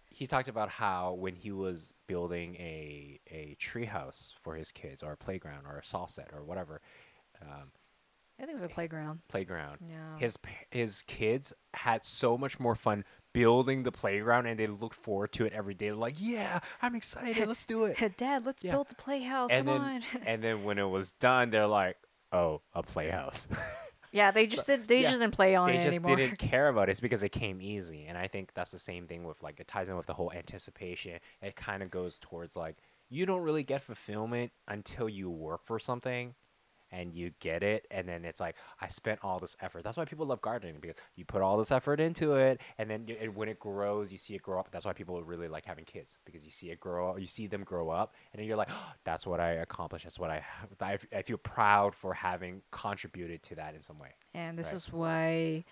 he talked about how when he was building a a treehouse for his kids, or a playground, or a saw set, or whatever, um, I think it was a playground. playground. Yeah. His his kids had so much more fun building the playground, and they looked forward to it every day. They're like, "Yeah, I'm excited. Let's do it." Dad, let's Yeah. build the playhouse. and Come then on. and then when it was done, they're like, "Oh, a playhouse." yeah, they just did. They yeah, just didn't play on it. they it just anymore. didn't care about it. It's because it came easy, and I think that's the same thing with like it ties in with the whole anticipation. It kind of goes towards like you don't really get fulfillment until you work for something. And you get it, and then it's like I spent all this effort. That's why people love gardening because you put all this effort into it, and then and when it grows, you see it grow up. That's why people really like having kids because you see it grow, you see them grow up, and then you're like, oh, "That's what I accomplished. That's what I I feel proud for having contributed to that in some way." and this Right. is why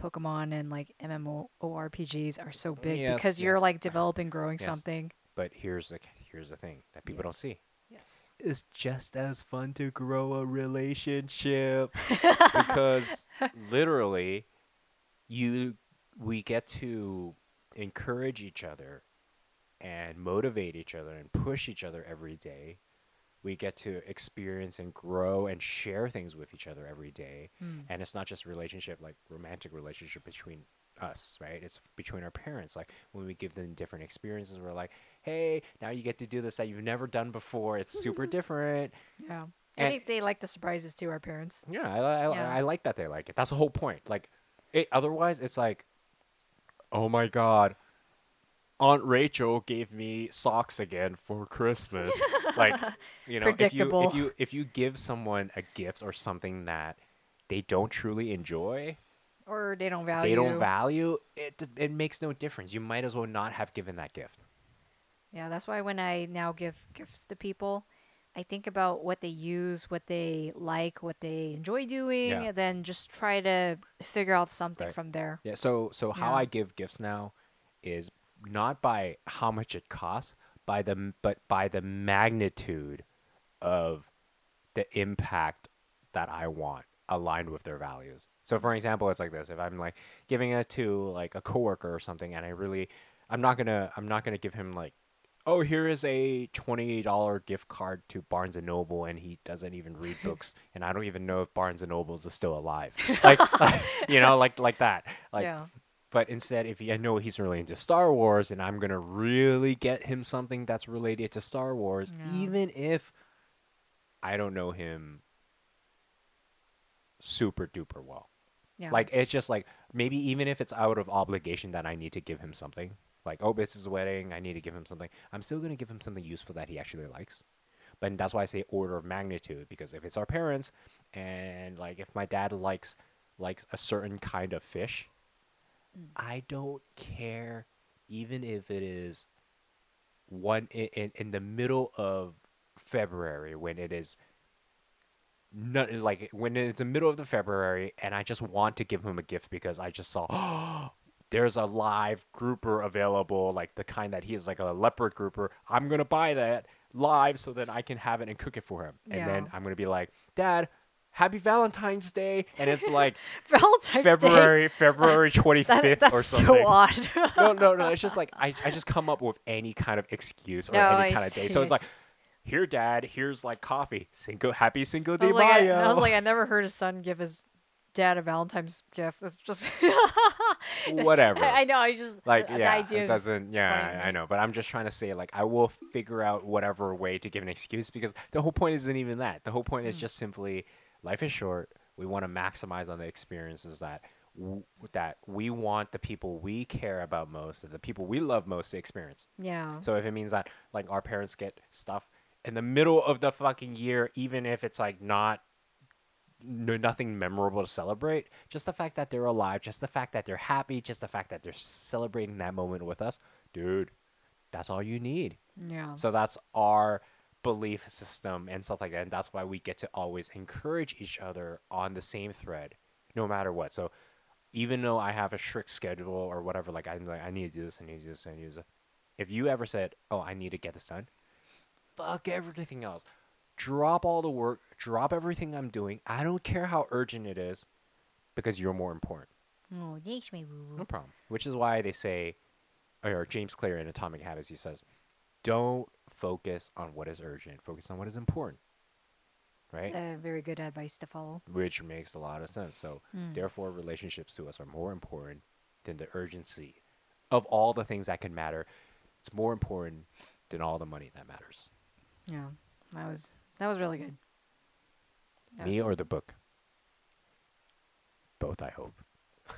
Pokemon and like MMORPGs are so big Yes, because you're like developing, growing Yes. something. But here's the here's the thing that people don't see. Yes. It's just as fun to grow a relationship because literally you we get to encourage each other and motivate each other and push each other every day. We get to experience and grow and share things with each other every day. Mm. And it's not just relationship like romantic relationship between us, right? It's between our parents. Like when we give them different experiences, we're like, "Hey, now you get to do this that you've never done before. It's super different." Yeah. I And- think they like the surprises too. Our parents. Yeah, I, I, Yeah. I like that they like it. That's the whole point. Like, it, otherwise, it's like, oh my god, Aunt Rachel gave me socks again for Christmas. like, you know, if you if you if you give someone a gift or something that they don't truly enjoy, Or they don't value. they don't value it. It makes no difference. You might as well not have given that gift. Yeah, that's why when I now give gifts to people, I think about what they use, what they like, what they enjoy doing, Yeah. and then just try to figure out something Right. from there. Yeah. So so how Yeah. I give gifts now is not by how much it costs, by the m- but by the magnitude of the impact that I want aligned with their values. So for example, it's like this. If I'm like giving it to like a coworker or something and I really I'm not going to I'm not going to give him like oh here is a $20 gift card to Barnes and Noble and he doesn't even read books and I don't even know if Barnes and Nobles is still alive. Like, you know, like like that. Like yeah. but instead, if he, I know he's really into Star Wars, and I'm gonna really get him something that's related to Star Wars, Yeah. even if I don't know him super duper well. Yeah. Like it's just like maybe even if it's out of obligation that I need to give him something, like oh this is a wedding, I need to give him something. I'm still gonna give him something useful that he actually likes. But that's why I say order of magnitude because if it's our parents, and like if my dad likes likes a certain kind of fish, mm. I don't care, even if it is one in, in, in the middle of February when it is not like when it's the middle of the February and I just want to give him a gift because I just saw oh, there's a live grouper available like the kind that he is like a leopard grouper I'm gonna buy that live so that I can have it and cook it for him and then I'm gonna be like dad happy Valentine's Day and it's like Valentine's February February Day. 25th That, that's or so something odd. no, no, no. It's just like I, I just come up with any kind of excuse or No, any I kind of day. see, So it's like, here, Dad. Here's like coffee. Cinco, happy Cinco de like, I, Mayo. I was like, I never heard a son give his dad a Valentine's gift. It's just Whatever. I, I know. I just like, the, yeah, idea it is doesn't. Yeah, I, I know. But I'm just trying to say, like, I will figure out whatever way to give an excuse because the whole point isn't even that. The whole point is Mm. just simply life is short. We want to maximize on the experiences that. W- that we want the people we care about most, that the people we love most to experience. Yeah. So if it means that like our parents get stuff in the middle of the fucking year, even if it's like not no, nothing memorable to celebrate, just the fact that they're alive, just the fact that they're happy, just the fact that they're celebrating that moment with us, dude, that's all you need. Yeah. So that's our belief system and stuff like that. And that's why we get to always encourage each other on the same thread, no matter what. So even though I have a strict schedule or whatever, like I'm like, I need to do this, I need to do this, I need to do this. If you ever said, Oh, I need to get this done, fuck everything else. Drop all the work, drop everything I'm doing. I don't care how urgent it is because you're more important. Oh, thanks, my boo. No problem. Which is why they say, or James Clear in Atomic Habits, he says, don't focus on what is urgent, focus on what is important. right? Uh, very good advice to follow. Which makes a lot of sense. So, Mm. therefore, relationships to us are more important than the urgency of all the things that can matter. It's more important than all the money that matters. Yeah, that was that was really good. That Me or the book? Both, I hope.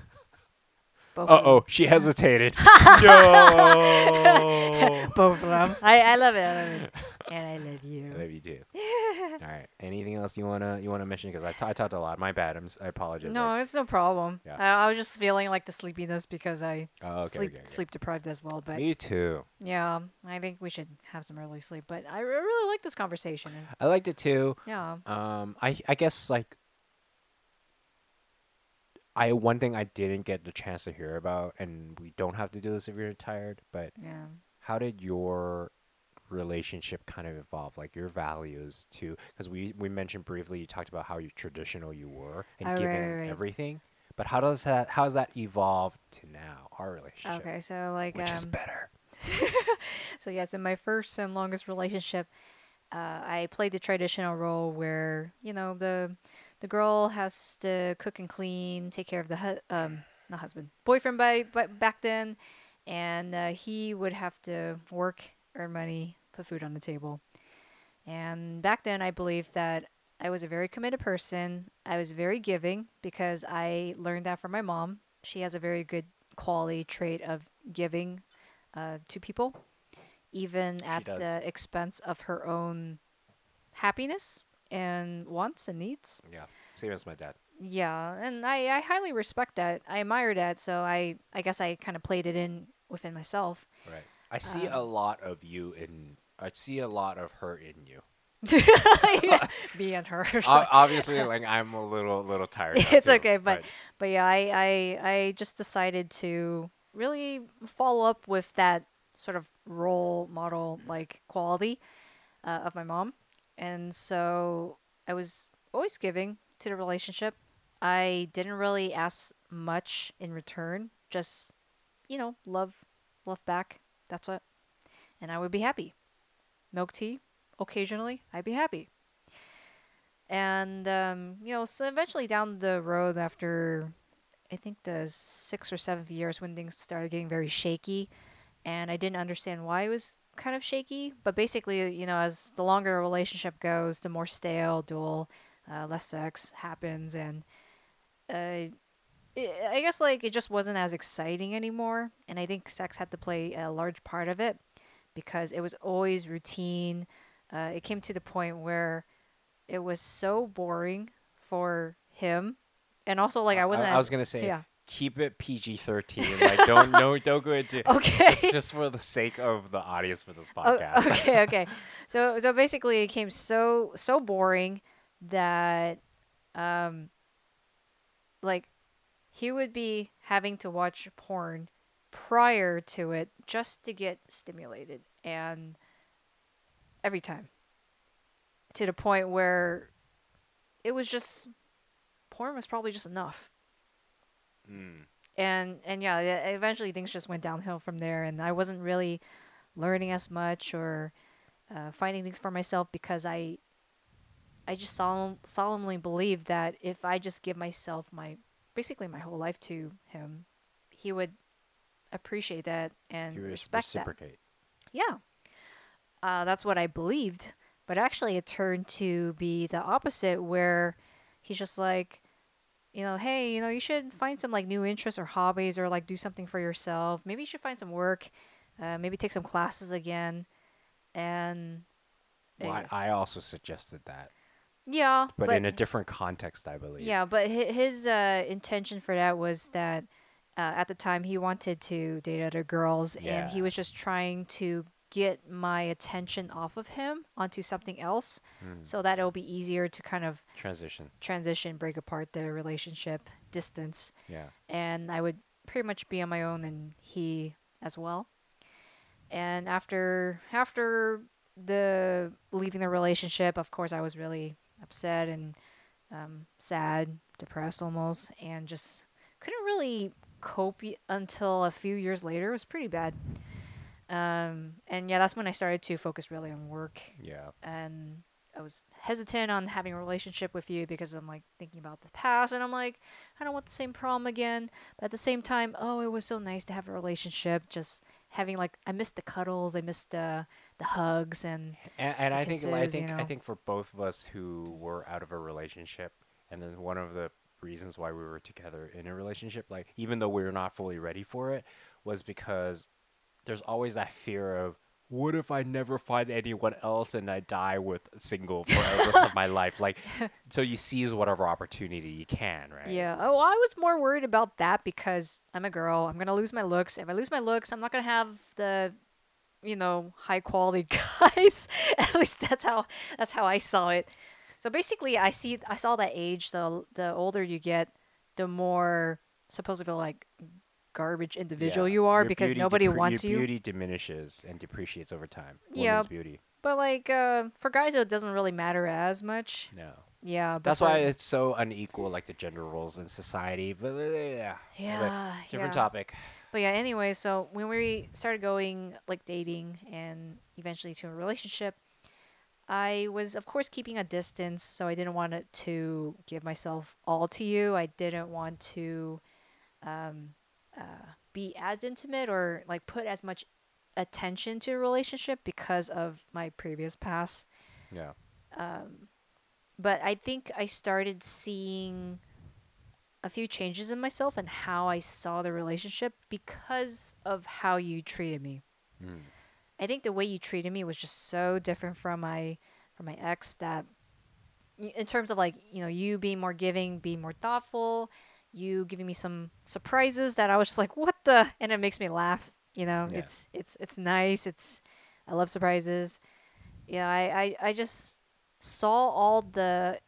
Both Uh of oh, she hesitated. no. Both of them. I, I love it. I love it. And I love you. I love you too. All right. Anything else you wanna you wanna mention? Because I, t- I talked a lot. My bad. I'm s- I apologize. No, I- it's no problem. Yeah. I, I was just feeling like the sleepiness because I oh, okay, sleep okay, okay. sleep deprived as well. But Me too. yeah, I think we should have some early sleep. But I really like this conversation. I liked it too. Yeah. Um, I I guess like I one thing I didn't get the chance to hear about, and we don't have to do this if you're tired. But Yeah. how did your relationship kind of evolve, like your values to? Because we we mentioned briefly, you talked about how you traditional you were and Oh, giving right, right. everything. But how does that how has that evolved to now our relationship, Okay. So like which is um, better? So yes, in my first and longest relationship, uh, I played the traditional role where you know the the girl has to cook and clean, take care of the hu- um not husband boyfriend by, by back then, and uh, he would have to work, earn money, put food on the table. And back then, I believed that I was a very committed person. I was very giving because I learned that from my mom. She has a very good quality trait of giving uh, to people, even at does. the expense of her own happiness and wants and needs. Yeah, same as my dad. Yeah, and I, I highly respect that. I admire that. So I, I guess I kind of played it in within myself. Right. I see a Um, lot of you in. I see a lot of her in you. And her. O- obviously, like I'm a little little tired. It's too, okay, but- But yeah, I, I I just decided to really follow up with that sort of role model like quality uh, of my mom, and so I was always giving to the relationship. I didn't really ask much in return, just you know, love, love back. That's it, and I would be happy. Milk tea, occasionally, I'd be happy. And um, you know, so eventually down the road, after I think the six or seven years, when things started getting very shaky, and I didn't understand why it was kind of shaky. But basically, you know, as the longer a relationship goes, the more stale, dual, uh, less sex happens, and uh, it, I guess like it just wasn't as exciting anymore. And I think sex had to play a large part of it because it was always routine. Uh, it came to the point where it was so boring for him, and also like I wasn't. I, as, was gonna say, yeah. keep it PG thirteen. Like don't no don't go into Okay. just just for the sake of the audience for this Oh, podcast. okay, okay. So so basically, it came so so boring that, um, like, he would be having to watch porn prior to it just to get stimulated, and every time, to the point where it was just porn was probably just enough Mm. and and yeah, eventually things just went downhill from there, and I wasn't really learning as much or uh, finding things for myself because I I just solemn, solemnly believe that if I just give myself my basically my whole life to him, he would appreciate that and respect that. reciprocate. Yeah. Uh, that's what I believed. But actually, it turned to be the opposite, where he's just like, you know, hey, you know, you should find some like new interests or hobbies or like do something for yourself. Maybe you should find some work. Uh, maybe take some classes again. And Well, I. I also suggested that, yeah, but, in a different context, I believe. Yeah, but hi- his uh, intention for that was that uh, at the time he wanted to date other girls, and he was just trying to get my attention off of him onto something else, Mm. so that it'll be easier to kind of Transition. transition, break apart the relationship, distance, Yeah. and I would pretty much be on my own, and he as well. And after after the leaving the relationship, of course, I was really upset and um, sad, depressed almost, and just couldn't really cope y- until a few years later. It was pretty bad. Um, and yeah, that's when I started to focus really on work Yeah. and I was hesitant on having a relationship with you because I'm like thinking about the past and I'm like I don't want the same problem again. But at the same time, oh, it was so nice to have a relationship. Just having like I missed the cuddles, I missed the the hugs and And, and I think I kisses, you think I think for both of us who were out of a relationship, and then one of the reasons why we were together in a relationship, like even though we were not fully ready for it, was because there's always that fear of what if I never find anyone else and I die with single for the rest of my life? Like, so you seize whatever opportunity you can, right? Yeah. Oh, I was more worried about that because I'm a girl. I'm gonna lose my looks. If I lose my looks, I'm not gonna have the, you know, high quality guys. At least that's how that's how I saw it. So basically, I see I saw that age. The the older you get, the more supposedly like garbage individual Yeah. you are Your because nobody depre- wants your you. Beauty diminishes and depreciates over time. Yeah. Women's beauty. But like uh, for guys, it doesn't really matter as much. No. Yeah. But That's why it's so unequal, like the gender roles in society. But uh, yeah, But Yeah. different yeah. topic. But yeah, anyway, so when we started going like dating and eventually to a relationship, I was of course keeping a distance, so I didn't want to give myself all to you. I didn't want to um, uh, be as intimate or like put as much attention to a relationship because of my previous past. Yeah. Um, but I think I started seeing a few changes in myself and how I saw the relationship because of how you treated me. Mm. I think the way you treated me was just so different from my from my ex that in terms of like, you know, you being more giving, being more thoughtful, you giving me some surprises that I was just like, "What the?" and it makes me laugh, you know. Yeah. It's it's it's nice. It's I love surprises. Yeah, I, I I just saw all the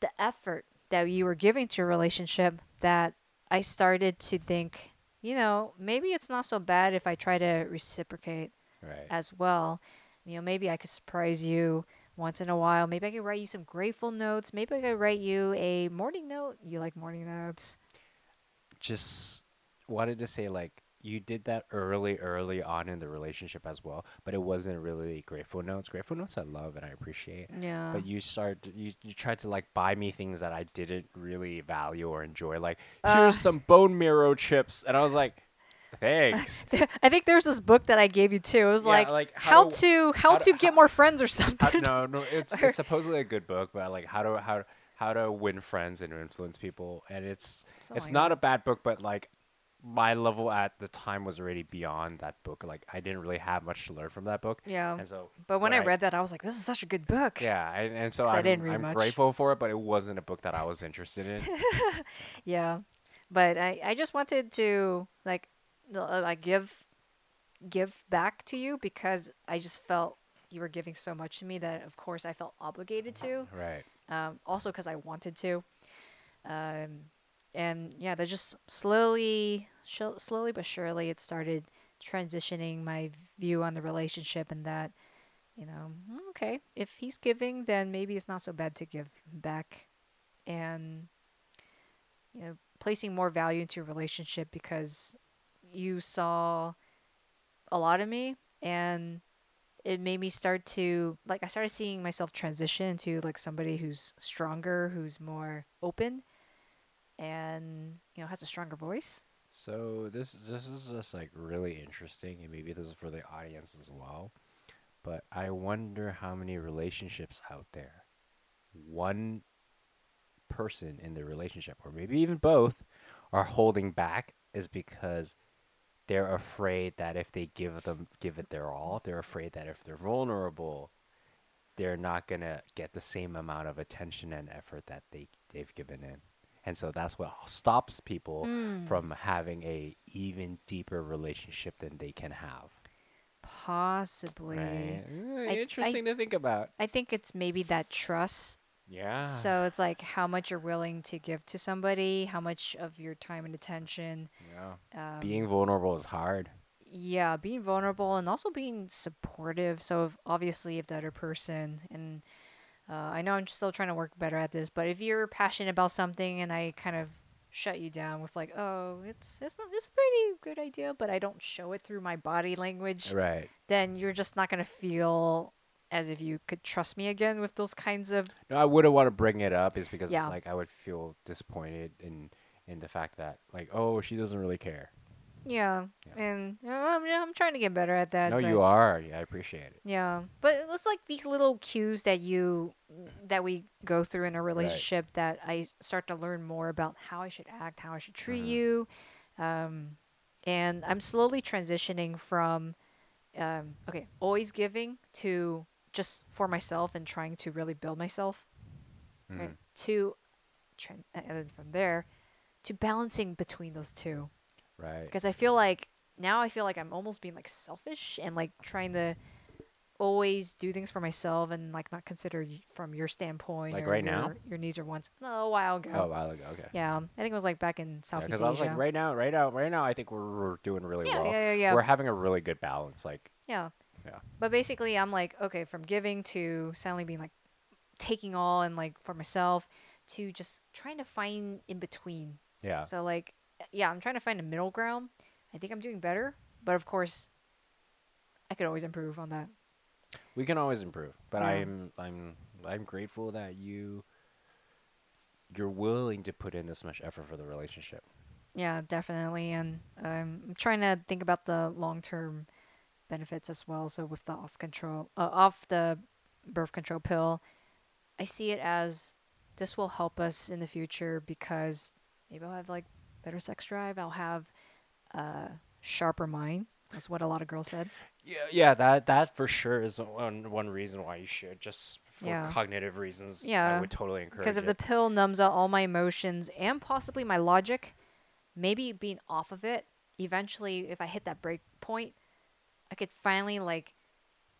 the effort that you were giving to your relationship that I started to think, you know, maybe it's not so bad if I try to reciprocate Right. as well. You know, maybe I could surprise you once in a while. Maybe I could write you some grateful notes. Maybe I could write you a morning note. You like morning notes? Just wanted to say, like, you did that early, early on in the relationship as well, but it wasn't really grateful notes. Grateful notes I love and I appreciate. Yeah. But you start, you, you tried to like buy me things that I didn't really value or enjoy. Like, Uh. here's some bone marrow chips, and I was like, thanks. I think there's this book that I gave you too. It was Yeah, like, like, how, how to- how, how to to- get how- more friends or something. no, no, it's, it's supposedly a good book, but like how to how how to win friends and influence people, and it's Something it's like not that. a bad book, but like my level at the time was already beyond that book. Like I didn't really have much to learn from that book, Yeah. and so But when when I read that, I was like, this is such a good book. yeah, and, and so 'Cause I I'm, didn't read I'm much. grateful for it, but it wasn't a book that I was interested in. Yeah, but I, I just wanted to like like give give back to you because I just felt you were giving so much to me that of course I felt obligated to. right. Um, also because I wanted to. Um, and yeah, that just slowly, sh- slowly but surely, it started transitioning my view on the relationship and that, you know, "Mm, okay, if he's giving, then maybe it's not so bad to give back, and you know, placing more value into a relationship because you saw a lot of me and it made me start to like I started seeing myself transition into like somebody who's stronger, who's more open and you know has a stronger voice. So this this is just like really interesting, and maybe this is for the audience as well. But I wonder how many relationships out there, one person in the relationship, or maybe even both, are holding back is because they're afraid that if they give them give it their all, they're afraid that if they're vulnerable, they're not gonna get the same amount of attention and effort that they they've given in. And so that's what stops people mm. from having a even deeper relationship than they can have. Possibly. Right? I- Interesting to think about. I think it's maybe that trust. Yeah. So it's like how much you're willing to give to somebody, how much of your time and attention. yeah. Um, Being vulnerable is hard. yeah, being vulnerable and also being supportive. So if, obviously, if the other person and uh, I know I'm still trying to work better at this, but if you're passionate about something and I kind of shut you down with like, oh, it's it's not it's a pretty good idea, but I don't show it through my body language, Right. then you're just not gonna feel as if you could trust me again with those kinds of No, I wouldn't want to bring it up is because Yeah. like I would feel disappointed in in the fact that like oh she doesn't really care. yeah, Yeah. and you know, I'm, I'm trying to get better at that. no, you are. Yeah, I appreciate it. Yeah, but it's like these little cues that you that we go through in a relationship that I start to learn more about how I should act, how I should treat Mhm. you, um, and I'm slowly transitioning from um, okay, always giving to just for myself and trying to really build myself, right? Mhm. To and then from there to balancing between those two Right. because I feel like now I feel like I'm almost being like selfish and like trying to always do things for myself and like not consider from your standpoint Like or right your, now? your needs or wants. No, a while ago. Oh, a while ago. Okay. Yeah, I think it was like back in Southeast Because I was like, right now, right now, right now, I think we're, we're doing really yeah, well. yeah, yeah, yeah, We're having a really good balance. Like, yeah. Yeah. But basically, I'm like, okay, from giving to suddenly being like taking all and like for myself to just trying to find in between. yeah, So like, yeah, I'm trying to find a middle ground. I think I'm doing better, but of course, I could always improve on that. we can always improve. But Yeah. I'm, I'm, I'm grateful that you, you're willing to put in this much effort for the relationship. Yeah, definitely, and I'm trying to think about the long term benefits as well. So with the off control, uh, off the birth control pill, I see it as this will help us in the future because maybe I'll have like better sex drive. I'll have a sharper mind. That's what a lot of girls said. Yeah, yeah, that that for sure is one one reason why you should just for Yeah. cognitive reasons. Yeah, I would totally encourage Because if it. the pill numbs out all my emotions and possibly my logic, maybe being off of it, eventually, if I hit that break point, I could finally like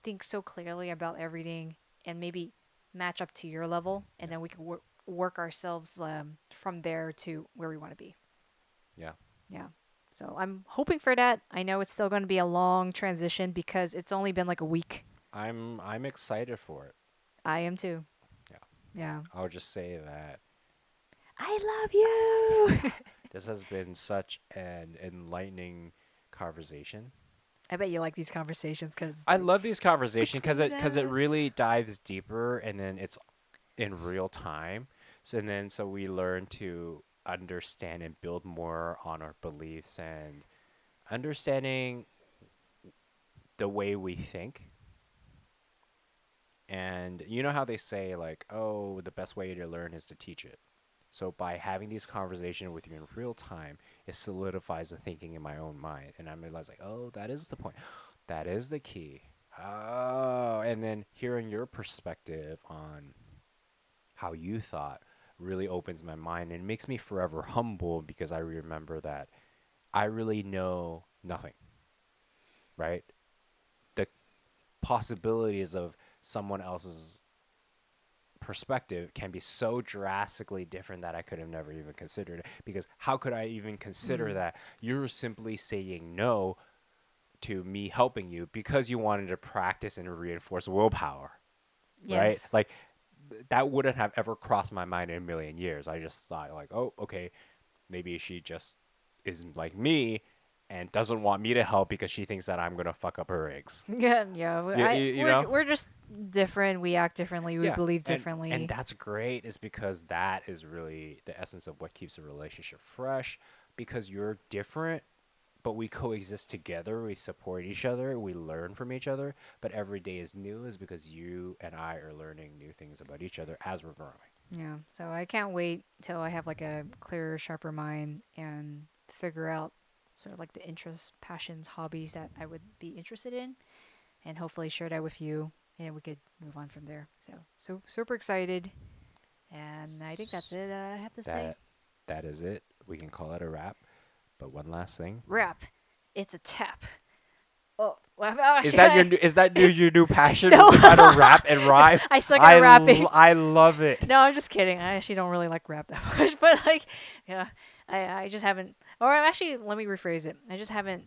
think so clearly about everything and maybe match up to your level, and then we can wor- work ourselves um, from there to where we want to be. Yeah. Yeah. So I'm hoping for that. I know it's still going to be a long transition because it's only been like a week. I'm I'm excited for it. I am too. Yeah. Yeah. I'll just say that I love you. this has been such an enlightening conversation. I bet you like these conversations because I love these conversations because it because it really dives deeper and then it's in real time. So and then so we learn to understand and build more on our beliefs and understanding the way we think. And you know how they say like, oh, the best way to learn is to teach it. So by having these conversations with you in real time, it solidifies the thinking in my own mind, and I'm realizing, oh, that is the point. That is the key. Oh, and then hearing your perspective on how you thought really opens my mind and makes me forever humble because I remember that I really know nothing. Right? The possibilities of someone else's perspective can be so drastically different that I could have never even considered it. Because how could I even consider Mhm. that you're simply saying no to me helping you because you wanted to practice and reinforce willpower, Yes. right? Like th- that wouldn't have ever crossed my mind in a million years. I just thought like, oh, okay, maybe she just isn't like me and doesn't want me to help because she thinks that I'm gonna fuck up her eggs. Yeah, yeah. You- I, you- you we're, know? we're just different. We act differently. We Yeah, believe and- differently. And, that's great is because that is really the essence of what keeps a relationship fresh because you're different but we coexist together we support each other we learn from each other but every day is new is because you and i are learning new things about each other as we're growing yeah. So I can't wait till I have like a clearer, sharper mind and figure out sort of like the interests, passions, hobbies that I would be interested in, and hopefully share that with you, and we could move on from there. So so super excited, and I think that's it. Uh, I have to say, that that is it we can call it a wrap but one last thing Wrap. It's a tap. Oh, well, is that your new, is that new, your new passion No. how to rap and rhyme I suck I, at rapping. l- I love it No, I'm just kidding. I actually don't really like rap that much, but like, yeah, I I just haven't. Or actually, let me rephrase it. I just haven't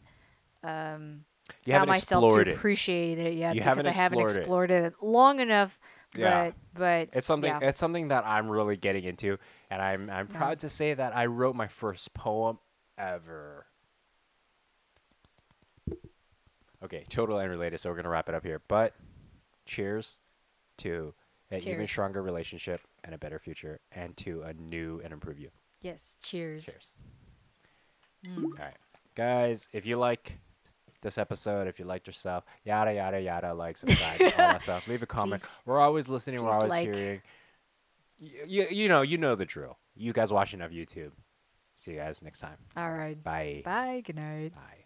um you found haven't myself to it appreciate it yet You because haven't I haven't explored it. it long enough. Yeah. But but It's something. yeah. It's something that I'm really getting into, and I'm I'm Yeah. proud to say that I wrote my first poem ever. Okay, totally unrelated, so we're gonna wrap it up here. But cheers to an even stronger relationship and a better future, and to a new and improved you. Yes. Cheers. Cheers. Mm. All right, guys. If you like this episode, if you liked yourself, yada yada yada, like, subscribe, all that stuff. Leave a comment. Please- we're always listening. We're always like. hearing. You, you know you know the drill. You guys watching on YouTube. See you guys next time. All right. Bye. Bye. Good night. Bye.